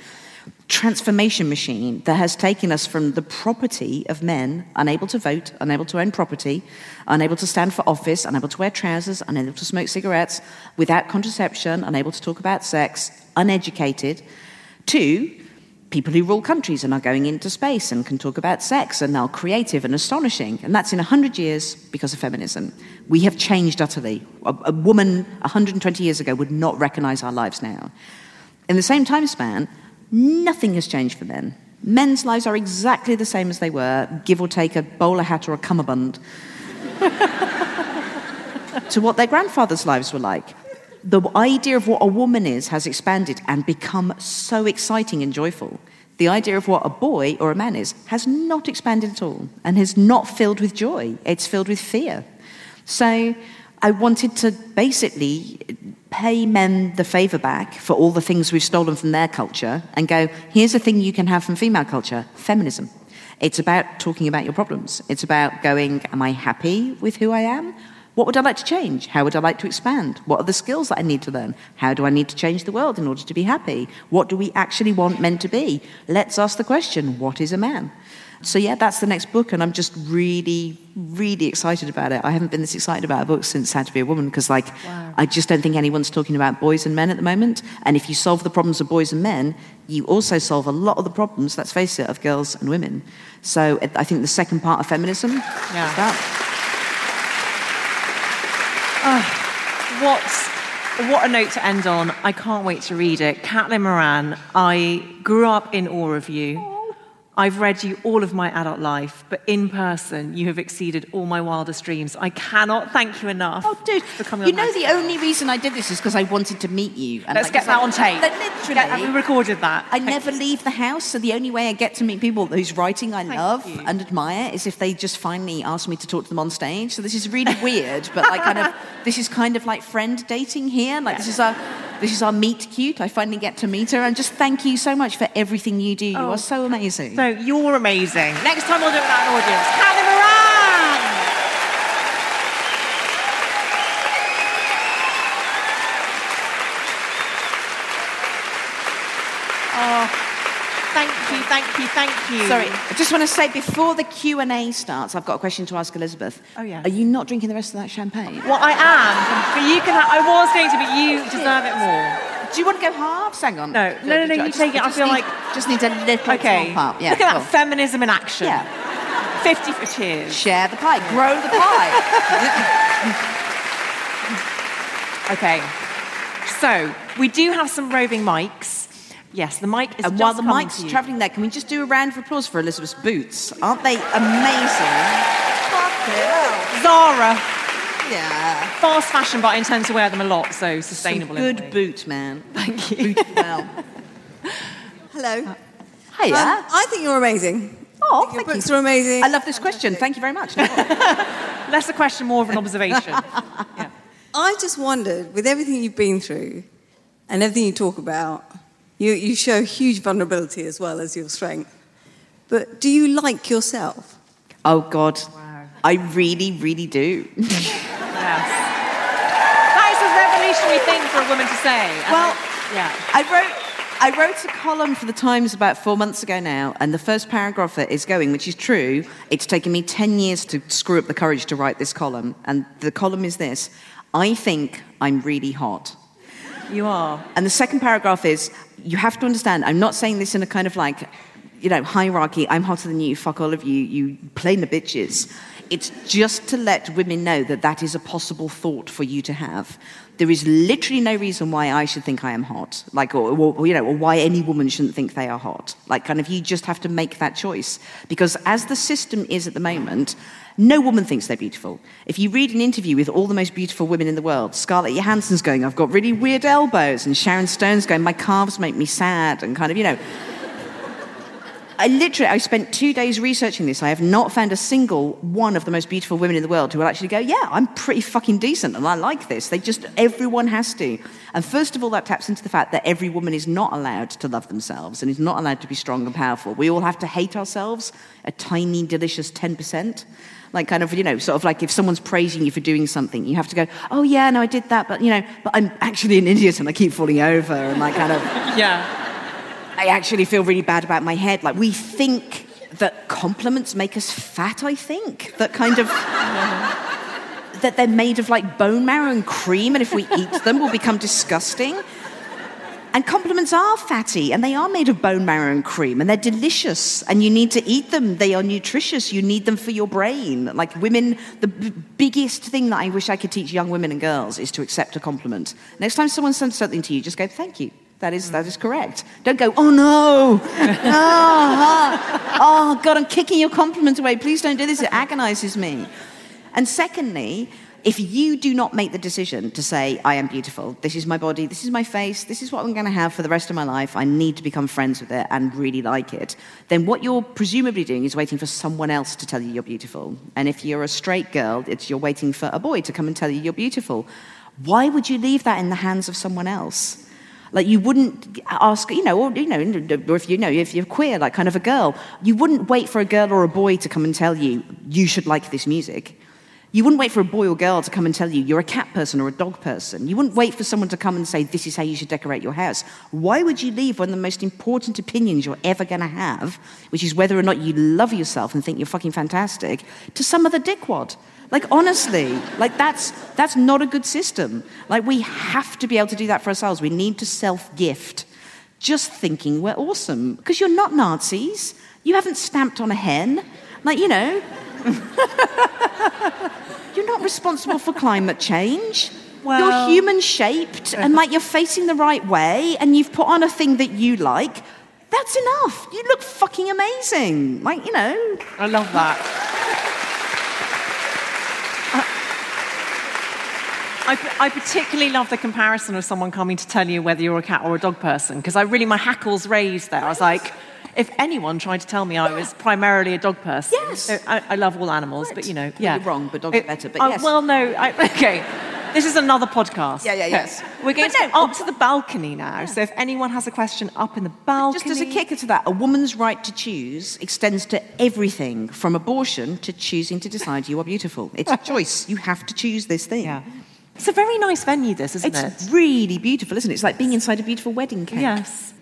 Speaker 2: transformation machine that has taken us from the property of men, unable to vote, unable to own property, unable to stand for office, unable to wear trousers, unable to smoke cigarettes, without contraception, unable to talk about sex, uneducated, to people who rule countries and are going into space and can talk about sex and are creative and astonishing. And that's in 100 years because of feminism. We have changed utterly. A, a woman 120 years ago would not recognize our lives now. In the same time span, nothing has changed for men. Men's lives are exactly the same as they were, give or take a bowler hat or a cummerbund, to what their grandfathers' lives were like. The idea of what a woman is has expanded and become so exciting and joyful. The idea of what a boy or a man is has not expanded at all and is not filled with joy. It's filled with fear. So I wanted to basically pay men the favor back for all the things we've stolen from their culture and go, here's a thing you can have from female culture feminism. It's about talking about your problems. It's about going, am I happy with who I am? What would I like to change? How would I like to expand? What are the skills that I need to learn? How do I need to change the world in order to be happy? What do we actually want men to be? Let's ask the question what is a man? So yeah, that's the next book, and I'm just really, really excited about it. I haven't been this excited about a book since How to Be a Woman because, like, I just don't think anyone's talking about boys and men at the moment. And if you solve the problems of boys and men, you also solve a lot of the problems, let's face it, of girls and women. So I think the second part of feminism
Speaker 1: Yeah.
Speaker 2: is that.
Speaker 1: Ah, what, what a note to end on. I can't wait to read it. Caitlin Moran, I grew up in awe of you. I've read you all of my adult life, but in person, you have exceeded all my wildest dreams. I cannot thank you enough.
Speaker 2: Oh, dude,
Speaker 1: for coming
Speaker 2: you know
Speaker 1: Nice
Speaker 2: the only reason I did this is because I wanted to meet you. And
Speaker 1: Let's
Speaker 2: like,
Speaker 1: get that
Speaker 2: like-
Speaker 1: on tape.
Speaker 2: Literally.
Speaker 1: We recorded that?
Speaker 2: I never leave the house, so the only way I get to meet people whose writing I love
Speaker 1: you.
Speaker 2: and admire is if they just finally ask me to talk to them on stage. So this is really weird, but like kind of this is kind of like friend dating here. Like this is our this is our meet cute. I finally get to meet her, and just thank you so much for everything you do. You
Speaker 1: Oh.
Speaker 2: are so amazing.
Speaker 1: So you're amazing. Next time we'll do it without an audience. Caitlin Moran! Oh, thank you, thank you, thank you.
Speaker 2: Sorry, I just want to say before the Q and A starts, I've got a question to ask Elizabeth.
Speaker 1: Oh, yeah.
Speaker 2: Are you not drinking the rest of that champagne?
Speaker 1: Well, I am, but you can. Ha- I was going to, but you deserve it more.
Speaker 2: Do you want to go halves? Hang on.
Speaker 1: No, no, no, no, you
Speaker 2: just-
Speaker 1: take it. I feel
Speaker 2: need-
Speaker 1: like-
Speaker 2: just needs a little
Speaker 1: Okay.
Speaker 2: top up. Yeah,
Speaker 1: Look at
Speaker 2: cool.
Speaker 1: that feminism in action.
Speaker 2: Yeah.
Speaker 1: 50 for cheers.
Speaker 2: Share the pie, grow the pie.
Speaker 1: Okay. So we do have some roving mics. Yes, the mic is
Speaker 2: and
Speaker 1: just
Speaker 2: while the mic's travelling there, can we just do a round of applause for Elizabeth's boots? Aren't they amazing?
Speaker 1: Zara,
Speaker 2: Yeah.
Speaker 1: fast fashion, but I intend to wear them a lot, so
Speaker 2: Some
Speaker 1: sustainable. in a
Speaker 2: good
Speaker 1: way.
Speaker 2: boot, man.
Speaker 1: Thank you.
Speaker 2: Boot well.
Speaker 6: Hello.
Speaker 2: Hiya.
Speaker 6: Um, I think you're amazing.
Speaker 2: oh,
Speaker 6: Your
Speaker 2: thank
Speaker 6: books
Speaker 2: you.
Speaker 6: are amazing.
Speaker 2: I love this question. Thank you very much.
Speaker 1: Less a question, more of an observation.
Speaker 6: I just wondered, with everything you've been through and everything you talk about, you, you show huge vulnerability as well as your strength. But do you like yourself?
Speaker 2: oh, God. I really, really do.
Speaker 1: yes. That is a revolutionary thing for a woman to say.
Speaker 2: Well,
Speaker 1: I- yeah.
Speaker 2: I wrote I wrote a column for the Times about four months ago now, and the first paragraph that is going, which is true, it's taken me 10 years to screw up the courage to write this column. And the column is this I think I'm really hot.
Speaker 1: You are.
Speaker 2: And the second paragraph is you have to understand, I'm not saying this in a kind of like, you know, hierarchy, I'm hotter than you, fuck all of you, you plain the bitches. It's just to let women know that that is a possible thought for you to have. There is literally no reason why I should think I am hot, like, or, or you know, or why any woman shouldn't think they are hot. Like, kind of, you just have to make that choice because as the system is at the moment, no woman thinks they're beautiful. If you read an interview with all the most beautiful women in the world, Scarlett Johansson's going, I've got really weird elbows, and Sharon Stone's going, my calves make me sad, and kind of, you know. I literally, I spent two days researching this. I have not found a single one of the most beautiful women in the world who will actually go, yeah, I'm pretty fucking decent and I like this. They just, everyone has to. And first of all, that taps into the fact that every woman is not allowed to love themselves and is not allowed to be strong and powerful. We all have to hate ourselves a tiny, delicious 10%. Like, kind of, you know, sort of like if someone's praising you for doing something, you have to go, oh, yeah, no, I did that, but, you know, but I'm actually an idiot and I keep falling over and, like, kind of.
Speaker 1: Yeah.
Speaker 2: I actually feel really bad about my head. Like, we think that compliments make us fat, I think. That kind of. that they're made of like bone marrow and cream, and if we eat them, we'll become disgusting. And compliments are fatty, and they are made of bone marrow and cream, and they're delicious, and you need to eat them. They are nutritious. You need them for your brain. Like women, the b- biggest thing that I wish I could teach young women and girls is to accept a compliment. Next time someone sends something to you, just go, thank you. That is, that is correct. Don't go, oh no, oh, oh, God, I'm kicking your compliment away. Please don't do this. It agonizes me. And secondly, if you do not make the decision to say, I am beautiful, this is my body, this is my face, this is what I'm going to have for the rest of my life, I need to become friends with it and really like it, then what you're presumably doing is waiting for someone else to tell you you're beautiful. And if you're a straight girl, it's you're waiting for a boy to come and tell you you're beautiful. Why would you leave that in the hands of someone else? Like you wouldn't ask, you know, or you know, or if you know, if you're queer, like kind of a girl, you wouldn't wait for a girl or a boy to come and tell you you should like this music. You wouldn't wait for a boy or girl to come and tell you you're a cat person or a dog person. You wouldn't wait for someone to come and say, This is how you should decorate your house. Why would you leave one of the most important opinions you're ever going to have, which is whether or not you love yourself and think you're fucking fantastic, to some other dickwad? Like, honestly, like that's, that's not a good system. Like, we have to be able to do that for ourselves. We need to self gift just thinking we're awesome. Because you're not Nazis. You haven't stamped on a hen. Like, you know, you're not responsible for climate change.
Speaker 1: Well-
Speaker 2: you're human shaped and like you're facing the right way and you've put on a thing that you like. That's enough. You look fucking amazing. Like, you know,
Speaker 1: I love that. I, I particularly love the comparison of someone coming to tell you whether you're a cat or a dog person, because I really, my hackles raised there. I was like, if anyone tried to tell me I was primarily a dog person,
Speaker 2: Yes.
Speaker 1: I, I love all animals, but you know, yeah,
Speaker 2: you're wrong, but dogs are better, but
Speaker 1: uh,
Speaker 2: yes.
Speaker 1: Well, no, I, okay. This is another podcast.
Speaker 2: Yeah, yeah, yes.
Speaker 1: We're going to
Speaker 2: no,
Speaker 1: up to the balcony now. So if anyone has a question up in the balcony,
Speaker 2: just as a kicker to that, a woman's right to choose extends to everything from abortion to choosing to decide you are beautiful. It's a choice. You have to choose this thing.
Speaker 1: Yeah. It's a very nice venue, this, isn't
Speaker 2: It's
Speaker 1: it?
Speaker 2: really beautiful, isn't it? It's like being inside a beautiful wedding cake.
Speaker 1: Yes.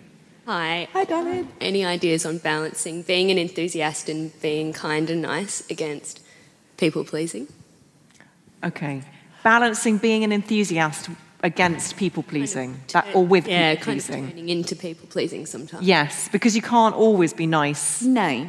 Speaker 7: Hi.
Speaker 2: Hi, David.
Speaker 7: Any ideas on balancing being an enthusiast and being kind and nice against people pleasing?
Speaker 1: Okay. Balancing being an enthusiast against people pleasing, that, or with
Speaker 7: yeah,
Speaker 1: people
Speaker 7: kind
Speaker 1: pleasing.
Speaker 7: of turning into people pleasing sometimes.
Speaker 1: Yes, because you can't always be nice.
Speaker 2: No.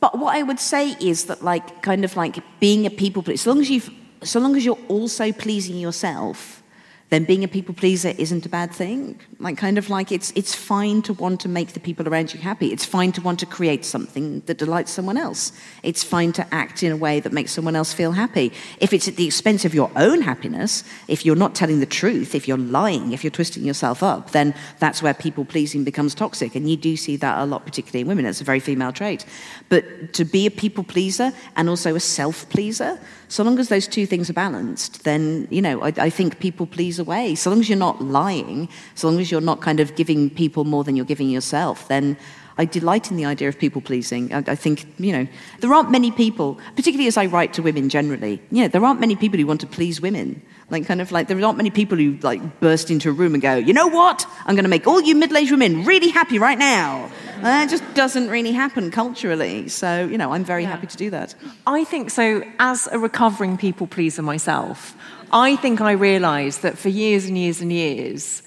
Speaker 2: But what I would say is that, like, kind of like being a people pleaser, as long as you've, so long as you're also pleasing yourself, then being a people pleaser isn't a bad thing. Like, kind of like it's, it's fine to want to make the people around you happy. It's fine to want to create something that delights someone else. It's fine to act in a way that makes someone else feel happy. If it's at the expense of your own happiness, if you're not telling the truth, if you're lying, if you're twisting yourself up, then that's where people pleasing becomes toxic. And you do see that a lot, particularly in women. It's a very female trait. But to be a people pleaser and also a self pleaser, so long as those two things are balanced, then, you know, I, I think people away. So long as you're not lying, so long as you're not kind of giving people more than you're giving yourself, then I delight in the idea of people pleasing. I, I think, you know, there aren't many people, particularly as I write to women generally, you know, there aren't many people who want to please women. Like, kind of like, there aren't many people who, like, burst into a room and go, you know what? I'm going to make all you middle aged women really happy right now. That just doesn't really happen culturally. So, you know, I'm very happy to do that.
Speaker 1: I think so, as a recovering people pleaser myself, I think I realised that for years and years and years,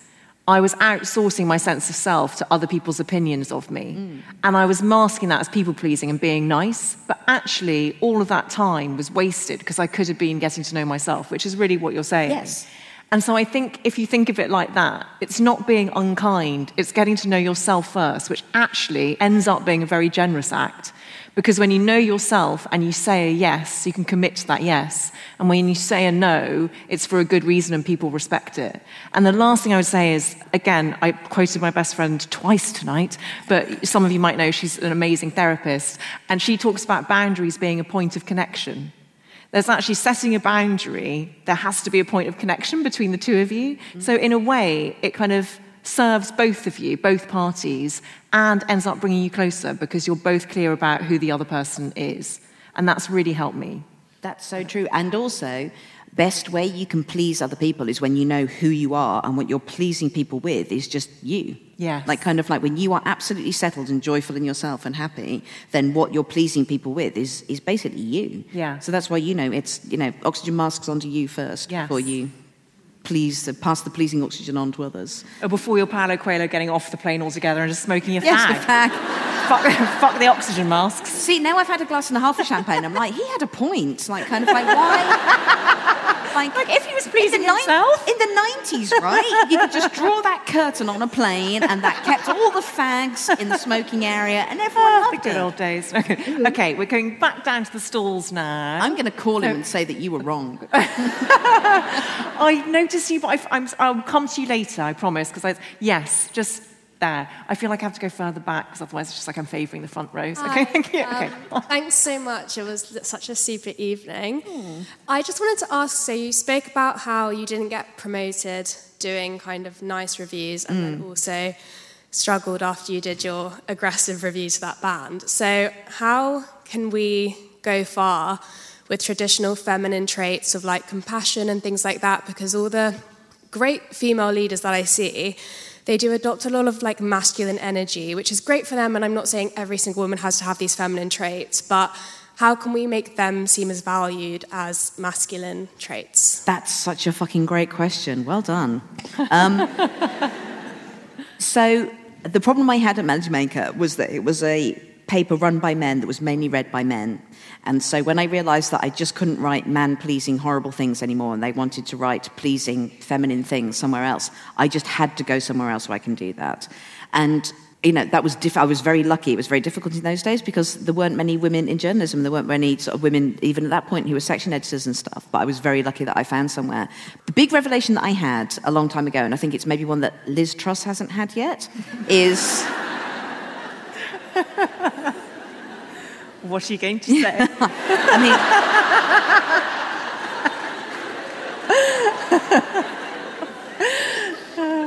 Speaker 1: I was outsourcing my sense of self to other people's opinions of me. Mm. And I was masking that as people pleasing and being nice. But actually, all of that time was wasted because I could have been getting to know myself, which is really what you're saying.
Speaker 2: Yes.
Speaker 1: And so I think if you think of it like that, it's not being unkind, it's getting to know yourself first, which actually ends up being a very generous act. Because when you know yourself and you say a yes, you can commit to that yes. And when you say a no, it's for a good reason and people respect it. And the last thing I would say is again, I quoted my best friend twice tonight, but some of you might know she's an amazing therapist. And she talks about boundaries being a point of connection. There's actually setting a boundary, there has to be a point of connection between the two of you. So, in a way, it kind of serves both of you, both parties, and ends up bringing you closer because you're both clear about who the other person is. And that's really helped me.
Speaker 2: That's so true. And also, best way you can please other people is when you know who you are and what you're pleasing people with is just you.
Speaker 1: Yeah.
Speaker 2: Like kind of like when you are absolutely settled and joyful in yourself and happy, then what you're pleasing people with is is basically you.
Speaker 1: Yeah.
Speaker 2: So that's why you know it's you know oxygen masks onto you first
Speaker 1: Yes.
Speaker 2: before you please uh, pass the pleasing oxygen on to others.
Speaker 1: Or before you're Paolo Coelho getting off the plane altogether and just smoking a
Speaker 2: Yes,
Speaker 1: fag.
Speaker 2: the fag.
Speaker 1: fuck, fuck the oxygen masks.
Speaker 2: See, now I've had a glass and a half of champagne. I'm like, he had a point. Like, kind of like, why? Like,
Speaker 1: Like, if he was
Speaker 2: in
Speaker 1: pleasing
Speaker 2: the nine-
Speaker 1: himself.
Speaker 2: in the 90s, right? You could just draw that curtain on a plane, and that kept all the fags in the smoking area, and everyone
Speaker 1: ah, the
Speaker 2: loved
Speaker 1: good
Speaker 2: it.
Speaker 1: old days. Okay. okay, we're going back down to the stalls now.
Speaker 2: I'm going to call him and say that you were wrong.
Speaker 1: I noticed you, but I've, I'm, I'll come to you later, I promise. Because yes, just there. I feel like I have to go further back because otherwise it's just like I'm favouring the front rows. Okay, thank you. Okay.
Speaker 8: Um, thanks so much. It was such a super evening. I just wanted to ask so, you spoke about how you didn't get promoted doing kind of nice reviews and then also struggled after you did your aggressive review to that band. So, how can we go far with traditional feminine traits of like compassion and things like that because all the great female leaders that I see they do adopt a lot of like masculine energy, which is great for them. And I'm not saying every single woman has to have these feminine traits, but how can we make them seem as valued as masculine traits?
Speaker 2: That's such a fucking great question. Well done. Um, so, the problem I had at Melody Maker was that it was a paper run by men that was mainly read by men. And so when I realized that I just couldn't write man pleasing horrible things anymore and they wanted to write pleasing feminine things somewhere else, I just had to go somewhere else where I can do that. And you know, that was diff- I was very lucky. It was very difficult in those days because there weren't many women in journalism. There weren't many sort of women, even at that point, who were section editors and stuff. But I was very lucky that I found somewhere. The big revelation that I had a long time ago, and I think it's maybe one that Liz Truss hasn't had yet, is.
Speaker 1: What are you going to say?
Speaker 2: I mean.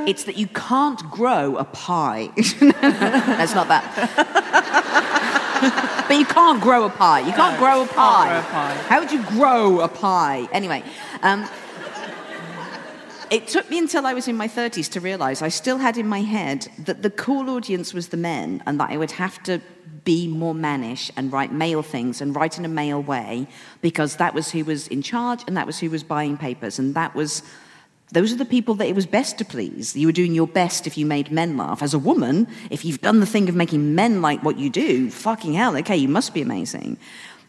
Speaker 2: it's that you can't grow a pie. That's not that. but you can't grow a pie. You can't
Speaker 1: No,
Speaker 2: grow a
Speaker 1: can't
Speaker 2: pie.
Speaker 1: grow a pie.
Speaker 2: How would you grow a pie? Anyway, um, it took me until I was in my 30s to realize I still had in my head that the cool audience was the men and that I would have to be more mannish and write male things and write in a male way because that was who was in charge and that was who was buying papers and that was those are the people that it was best to please. You were doing your best if you made men laugh. As a woman, if you've done the thing of making men like what you do, fucking hell, okay, you must be amazing.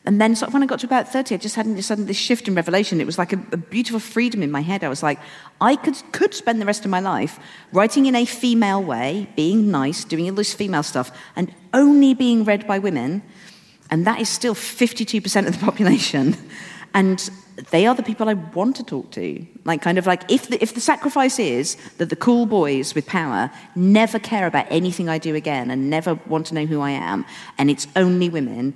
Speaker 2: And then sort of when I got to about 30, I just had this sudden this shift in revelation. It was like a, a beautiful freedom in my head. I was like, I could, could spend the rest of my life writing in a female way, being nice, doing all this female stuff, and only being read by women. And that is still 52% of the population. And they are the people I want to talk to. Like, kind of like, if the, if the sacrifice is that the cool boys with power never care about anything I do again and never want to know who I am, and it's only women,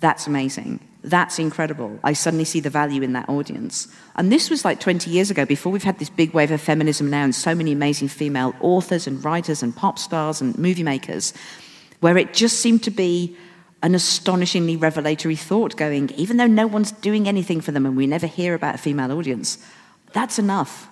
Speaker 2: that's amazing. That's incredible. I suddenly see the value in that audience. And this was like 20 years ago, before we've had this big wave of feminism now, and so many amazing female authors and writers and pop stars and movie makers, where it just seemed to be an astonishingly revelatory thought going, even though no one's doing anything for them and we never hear about a female audience, that's enough.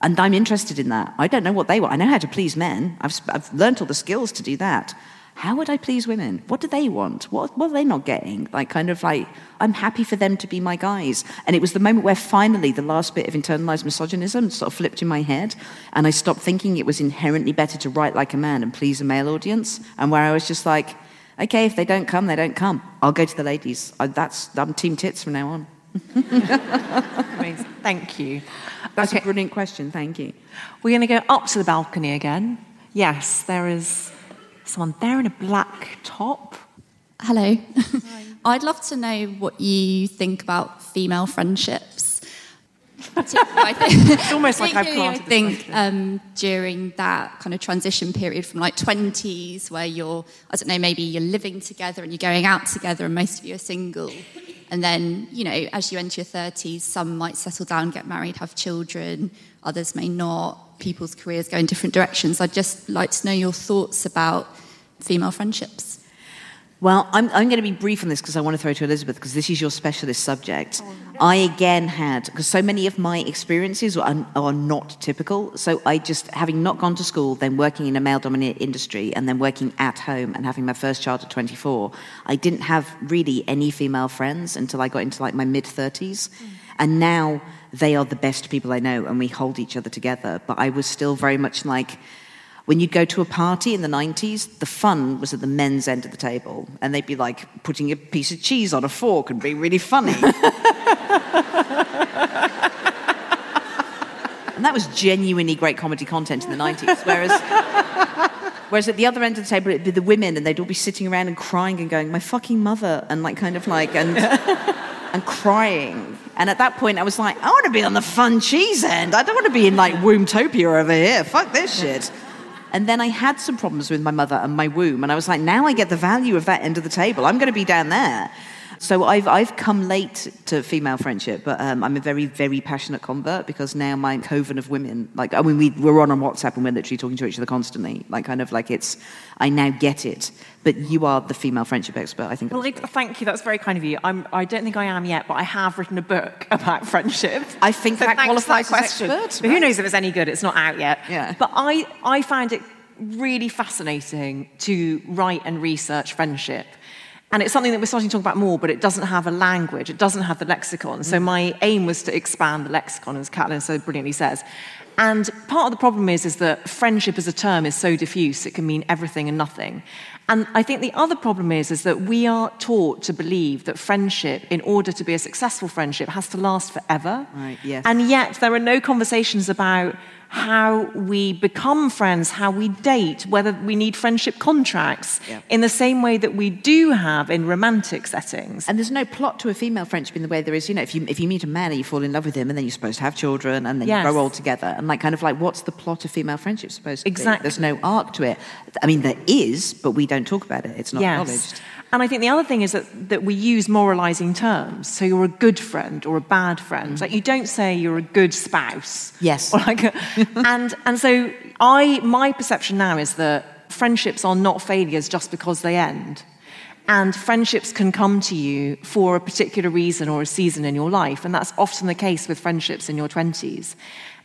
Speaker 2: And I'm interested in that. I don't know what they want. I know how to please men. I've, I've learned all the skills to do that. How would I please women? What do they want? What, what are they not getting? Like, kind of like, I'm happy for them to be my guys. And it was the moment where finally the last bit of internalized misogynism sort of flipped in my head. And I stopped thinking it was inherently better to write like a man and please a male audience. And where I was just like, okay, if they don't come, they don't come. I'll go to the ladies. I, that's, I'm team tits from now on.
Speaker 1: Amazing. Thank you.
Speaker 2: That's a brilliant question. Thank you.
Speaker 1: We're going to go up to the balcony again. Yes, there is someone there in a black top.
Speaker 9: Hello. I'd love to know what you think about female friendships.
Speaker 1: It's almost like I've
Speaker 9: I think um, during that kind of transition period from like 20s where you're, I don't know, maybe you're living together and you're going out together and most of you are single. And then, you know, as you enter your 30s, some might settle down, get married, have children, others may not. People's careers go in different directions. I'd just like to know your thoughts about female friendships.
Speaker 2: Well, I'm, I'm going to be brief on this because I want to throw to Elizabeth because this is your specialist subject. Oh, I again had, because so many of my experiences are, are not typical. So I just, having not gone to school, then working in a male dominated industry, and then working at home and having my first child at 24, I didn't have really any female friends until I got into like my mid 30s. Mm. And now they are the best people I know and we hold each other together. But I was still very much like, when you'd go to a party in the 90s, the fun was at the men's end of the table. And they'd be like putting a piece of cheese on a fork and being really funny. and that was genuinely great comedy content in the 90s. Whereas, whereas at the other end of the table, it'd be the women and they'd all be sitting around and crying and going, my fucking mother, and like kind of like, and, and crying. And at that point, I was like, I want to be on the fun cheese end. I don't want to be in like Wombtopia over here. Fuck this shit. And then I had some problems with my mother and my womb. And I was like, now I get the value of that end of the table. I'm going to be down there. So I've, I've come late to female friendship, but um, I'm a very, very passionate convert because now my coven of women, like, I mean, we, we're on on WhatsApp and we're literally talking to each other constantly. Like, kind of like it's, I now get it. But you are the female friendship expert, I think.
Speaker 1: Well, thank you. That's very kind of you. I'm, I don't think I am yet, but I have written a book about friendship.
Speaker 2: I think
Speaker 1: So
Speaker 2: that qualifies as
Speaker 1: question.
Speaker 2: expert,
Speaker 1: But who knows if it's any good? It's not out yet.
Speaker 2: Yeah.
Speaker 1: But I, I found it really fascinating to write and research friendship. And it's something that we're starting to talk about more, but it doesn't have a language, it doesn't have the lexicon. So my aim was to expand the lexicon, as Caitlin so brilliantly says. And part of the problem is, is that friendship as a term is so diffuse, it can mean everything and nothing. And I think the other problem is, is that we are taught to believe that friendship, in order to be a successful friendship, has to last forever.
Speaker 2: Right, yes.
Speaker 1: And yet there are no conversations about how we become friends, how we date, whether we need friendship contracts
Speaker 2: Yeah.
Speaker 1: in the same way that we do have in romantic settings.
Speaker 2: And there's no plot to a female friendship in the way there is, you know, if you, if you meet a man and you fall in love with him and then you're supposed to have children and then
Speaker 1: Yes.
Speaker 2: you grow old together. And like, kind of like, what's the plot of female friendship supposed to
Speaker 1: Exactly.
Speaker 2: be? There's no arc to it. I mean, there is, but we don't talk about it. It's not acknowledged.
Speaker 1: And I think the other thing is that, that we use moralizing terms. So you're a good friend or a bad friend. Mm. Like you don't say you're a good spouse.
Speaker 2: Yes.
Speaker 1: Or like a, and and so I my perception now is that friendships are not failures just because they end. And friendships can come to you for a particular reason or a season in your life. And that's often the case with friendships in your 20s.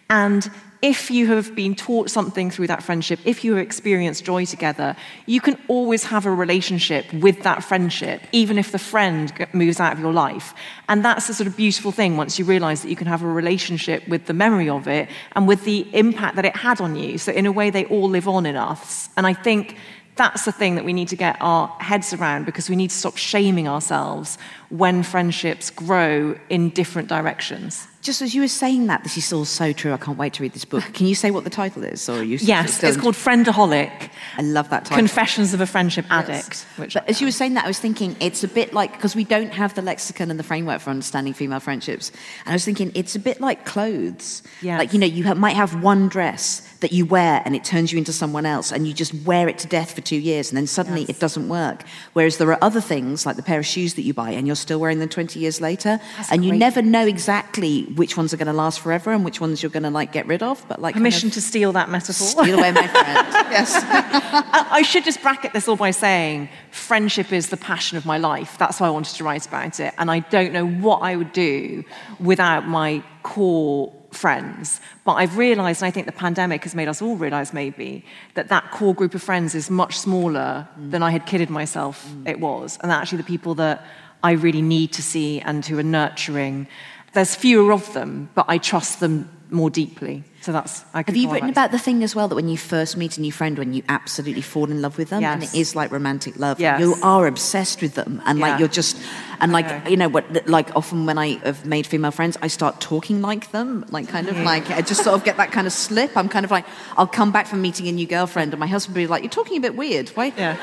Speaker 1: And if you have been taught something through that friendship, if you have experienced joy together, you can always have a relationship with that friendship, even if the friend moves out of your life. And that's the sort of beautiful thing once you realize that you can have a relationship with the memory of it and with the impact that it had on you. So, in a way, they all live on in us. And I think that's the thing that we need to get our heads around because we need to stop shaming ourselves when friendships grow in different directions.
Speaker 2: Just as you were saying that, this is all so true. I can't wait to read this book. Can you say what the title is? Or are you
Speaker 1: Yes,
Speaker 2: still-
Speaker 1: it's called Friendaholic
Speaker 2: I love that title.
Speaker 1: Confessions of a Friendship Addict. Which
Speaker 2: But as you were saying that, I was thinking it's a bit like because we don't have the lexicon and the framework for understanding female friendships. And I was thinking it's a bit like clothes.
Speaker 1: Yes.
Speaker 2: Like you know, you might have one dress that you wear and it turns you into someone else, and you just wear it to death for two years, and then suddenly it doesn't work. Whereas there are other things like the pair of shoes that you buy, and you're still wearing them 20 years later, and you never know exactly which ones are going to last forever and which ones you're going to like get rid of. But like kind
Speaker 1: Permission
Speaker 2: of
Speaker 1: to steal that metaphor.
Speaker 2: steal away my friend. yes.
Speaker 1: I, I should just bracket this all by saying friendship is the passion of my life. That's why I wanted to write about it. And I don't know what I would do without my core friends. But I've realized, and I think the pandemic has made us all realize maybe, that that core group of friends is much smaller mm. than I had kidded myself mm. it was. And actually, the people that I really need to see and who are nurturing, there's fewer of them, but I trust them more deeply. So that's, I
Speaker 2: Have you written
Speaker 1: about
Speaker 2: about the thing as well that when you first meet a new friend, when you absolutely fall in love with them, and it is like romantic love,
Speaker 1: Yes.
Speaker 2: you are obsessed with them, and
Speaker 1: Yeah.
Speaker 2: like you're just, and like
Speaker 1: know.
Speaker 2: you know what, like often when I have made female friends, I start talking like them, like kind of mm-hmm. like I just sort of get that kind of slip. I'm kind of like, I'll come back from meeting a new girlfriend, and my husband will be like, "You're talking a bit weird. Why?
Speaker 1: Yeah.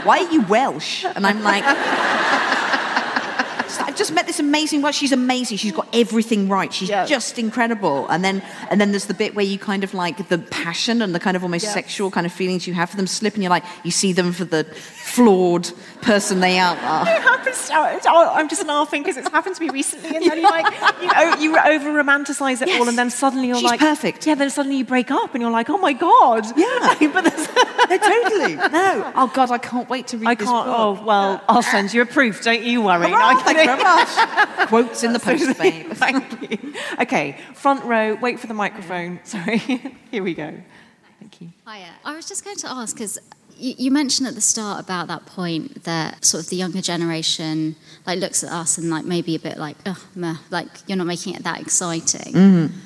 Speaker 2: Why are you Welsh?" And I'm like. I've just met this amazing wife. She's amazing. She's got everything right. She's
Speaker 1: Yeah.
Speaker 2: just incredible. And then, and then there's the bit where you kind of like the passion and the kind of almost
Speaker 1: Yeah.
Speaker 2: sexual kind of feelings you have for them slip, and you're like, you see them for the flawed person they are.
Speaker 1: It happens. To, oh, I'm just laughing because it's happened to me recently, and then you like you, o- you over romanticize it all, and then suddenly you're
Speaker 2: She's
Speaker 1: like
Speaker 2: perfect.
Speaker 1: Yeah, then suddenly you break up, and you're like, oh my god.
Speaker 2: Yeah.
Speaker 1: but there's,
Speaker 2: no, totally. No. Oh God, I can't wait to read
Speaker 1: I
Speaker 2: this
Speaker 1: can't.
Speaker 2: book.
Speaker 1: Oh well, I'll send you a proof. Don't you worry.
Speaker 2: Hurrah,
Speaker 1: I'm
Speaker 2: thank you very much. Quotes in the post, babe.
Speaker 1: Thank you. Okay, front row. Wait for the microphone. Sorry. Here we go. Thank you.
Speaker 10: Hiya. I was just going to ask because you, you mentioned at the start about that point that sort of the younger generation like looks at us and like maybe a bit like, oh, meh, like you're not making it that exciting. Mm-hmm.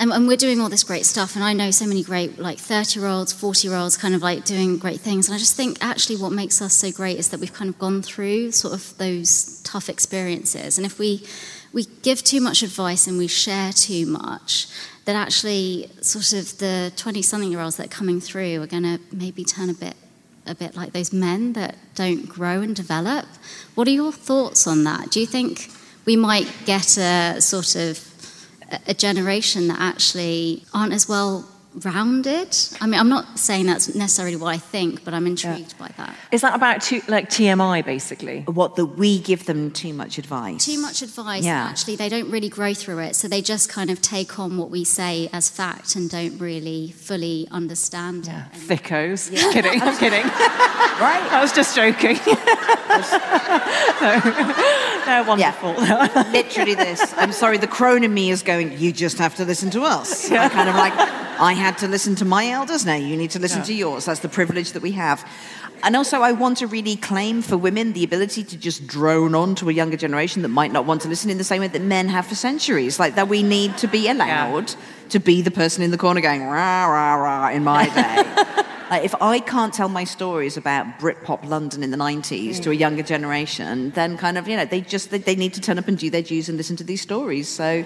Speaker 10: And, and we're doing all this great stuff, and I know so many great like 30 year olds, 40 year olds, kind of like doing great things. And I just think actually what makes us so great is that we've kind of gone through sort of those tough experiences. And if we we give too much advice and we share too much, that actually sort of the 20 something year olds that are coming through are going to maybe turn a bit a bit like those men that don't grow and develop. What are your thoughts on that? Do you think we might get a sort of a- a generation that actually aren't as well rounded. I mean, I'm not saying that's necessarily what I think, but I'm intrigued by that.
Speaker 1: Is that about too, like TMI, basically?
Speaker 2: What that we give them too much advice.
Speaker 10: Too much advice,
Speaker 2: Yeah.
Speaker 10: actually, they don't really grow through it. So they just kind of take on what we say as fact and don't really fully understand it.
Speaker 1: Thickos. kidding, I'm kidding.
Speaker 2: right.
Speaker 1: I was just joking. no, they're wonderful.
Speaker 2: Literally this. I'm sorry, the crone in me is going, you just have to listen to us. I'm kind of like, I had to listen to my elders, now you need to listen
Speaker 11: Yeah.
Speaker 2: to yours. That's the privilege that we have. And also, I want to really claim for women the ability to just drone on to a younger generation that might not want to listen in the same way that men have for centuries. Like, that we need to be allowed to be the person in the corner going, rah, rah, rah, in my day. Like, if I can't tell my stories about Britpop London in the 90s to a mm. younger generation, then kind of, you know, they just, they, they need to turn up and do their dues and listen to these stories. So,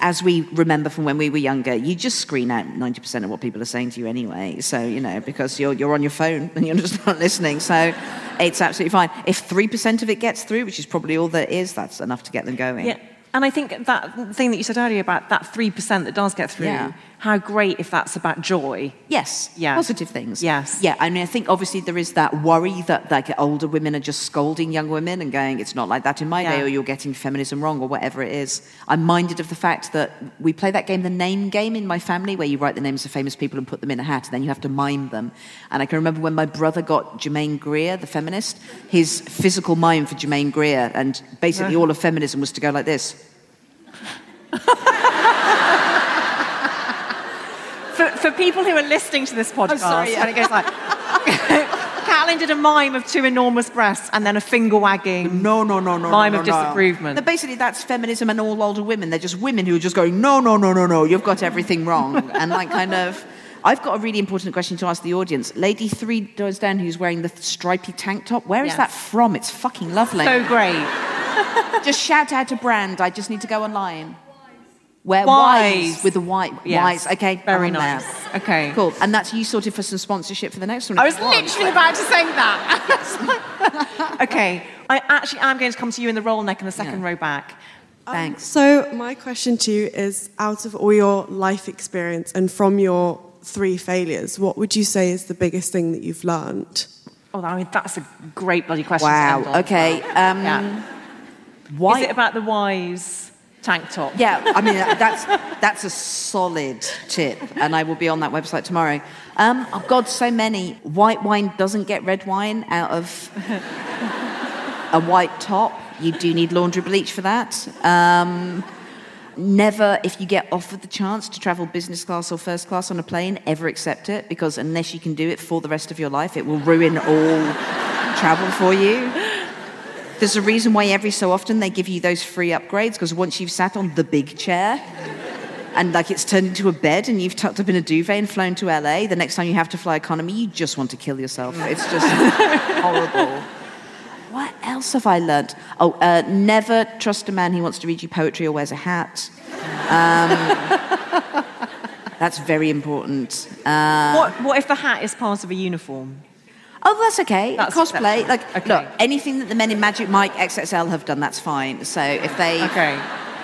Speaker 2: as we remember from when we were younger, you just screen out 90% of what people are saying to you anyway. So, you know, because you're, you're on your phone and you're just not listening. So, it's absolutely fine. If 3% of it gets through, which is probably all there is, that's enough to get them going.
Speaker 1: Yeah. And I think that thing that you said earlier about that 3% that does get through,
Speaker 2: Yeah.
Speaker 1: How great if that's about joy.
Speaker 2: Yes.
Speaker 1: Yeah.
Speaker 2: Positive things.
Speaker 1: Yes.
Speaker 2: Yeah. I mean, I think obviously there is that worry that like older women are just scolding young women and going, "It's not like that in my day," or "You're getting feminism wrong," or whatever it is. I'm minded of the fact that we play that game, the name game, in my family, where you write the names of famous people and put them in a hat, and then you have to mime them. And I can remember when my brother got Germaine Greer, the feminist, his physical mime for Germaine Greer, and basically
Speaker 1: Yeah.
Speaker 2: all of feminism was to go like this.
Speaker 1: For, for people who are listening to this oh, podcast,
Speaker 2: sorry, yeah.
Speaker 1: and it goes like, Caitlin did a mime of two enormous breasts and then a finger wagging.
Speaker 2: No, no, no, no.
Speaker 1: Mime
Speaker 2: no,
Speaker 1: of
Speaker 2: no, no.
Speaker 1: disapproval.
Speaker 2: No, basically, that's feminism and all older women. They're just women who are just going, no, no, no, no, no, you've got everything wrong. and like, kind of. I've got a really important question to ask the audience. Lady three doors down who's wearing the stripy tank top, Where is
Speaker 1: Yes.
Speaker 2: that from? It's fucking lovely.
Speaker 1: So great.
Speaker 2: just shout out a brand. I just need to go online. Where
Speaker 1: Wise.
Speaker 2: wise with the white
Speaker 1: Yes.
Speaker 2: wise. Okay,
Speaker 1: Very
Speaker 2: I'm there.
Speaker 1: nice. Okay.
Speaker 2: Cool. And that's you sorted for some sponsorship for the next one.
Speaker 1: I was
Speaker 2: you want.
Speaker 1: literally about to say that. okay. I actually am going to come to you in the roll neck in the second row back.
Speaker 2: Thanks.
Speaker 12: So, my question to you is out of all your life experience and from your three failures, what would you say is the biggest thing that you've learned?
Speaker 1: Oh, I mean, that's a great bloody question. to
Speaker 2: Wow.
Speaker 1: end on.
Speaker 2: Okay. Um,
Speaker 1: Yeah.
Speaker 2: Why?
Speaker 1: Is it about the wise tank top?
Speaker 2: Yeah, I mean that's that's a solid tip, and I will be on that website tomorrow. Um, oh God, so many. White wine doesn't get red wine out of a white top. You do need laundry bleach for that. Um, never, if you get offered the chance to travel business class or first class on a plane, ever accept it because unless you can do it for the rest of your life, it will ruin all travel for you. There's a reason why every so often they give you those free upgrades because once you've sat on the big chair and like it's turned into a bed and you've tucked up in a duvet and flown to LA, the next time you have to fly economy, you just want to kill yourself. It's just horrible. What else have I learnt? Oh, uh, never trust a man who wants to read you poetry or wears a hat. Um, that's very important. Uh,
Speaker 1: What, what if the hat is part of a uniform?
Speaker 2: Oh, that's okay.
Speaker 1: That's
Speaker 2: Cosplay,
Speaker 1: acceptable.
Speaker 2: like,
Speaker 1: Okay.
Speaker 2: look, anything that the men in Magic Mike XXL have done, that's fine. So if they,
Speaker 1: Okay.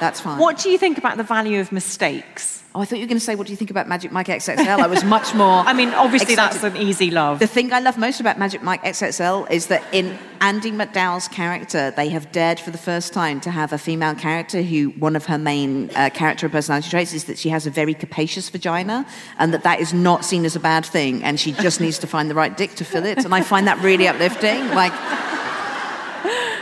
Speaker 2: That's fine.
Speaker 1: What do you think about the value of mistakes?
Speaker 2: Oh, I thought you were going to say, what do you think about Magic Mike XXL? I was much more.
Speaker 1: I mean, obviously
Speaker 2: excited.
Speaker 1: that's an easy love.
Speaker 2: The thing I love most about Magic Mike XXL is that in Andie MacDowell's character, they have dared for the first time to have a female character who one of her main uh, character and personality traits is that she has a very capacious vagina, and that that is not seen as a bad thing, and she just needs to find the right dick to fill it. And I find that really uplifting. Like.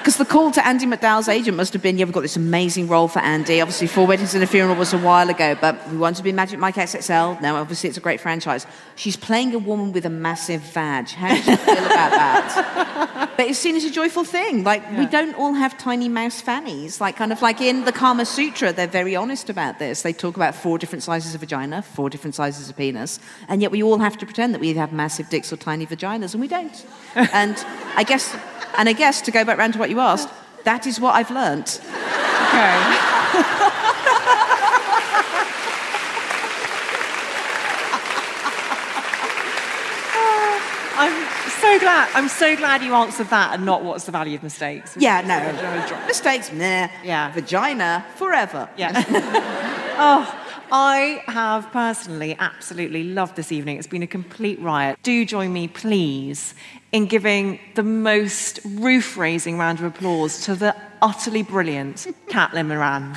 Speaker 2: Because the call to Andie MacDowell's agent must have been, yeah, we've got this amazing role for Andie. Obviously, Four Weddings and a Funeral was a while ago, but we want to be Magic Mike XXL. Now, obviously, it's a great franchise. She's playing a woman with a massive vag. How do you feel about that? But it's seen as a joyful thing. Like, we don't all have tiny mouse fannies. Like, kind of like in the Kama Sutra, they're very honest about this. They talk about four different sizes of vagina, four different sizes of penis, and yet we all have to pretend that we either have massive dicks or tiny vaginas, and we don't. and I guess, and I guess to go back round to what you asked, that is what I've learnt.
Speaker 1: Okay. I'm so glad. I'm so glad you answered that and not what's the value of mistakes.
Speaker 2: Yeah, no. Mistakes, nah.
Speaker 1: Yeah.
Speaker 2: Vagina, forever.
Speaker 1: Yeah. Oh, I have personally absolutely loved this evening. It's been a complete riot. Do join me, please, in giving the most roof raising round of applause to the utterly brilliant Caitlin Moran.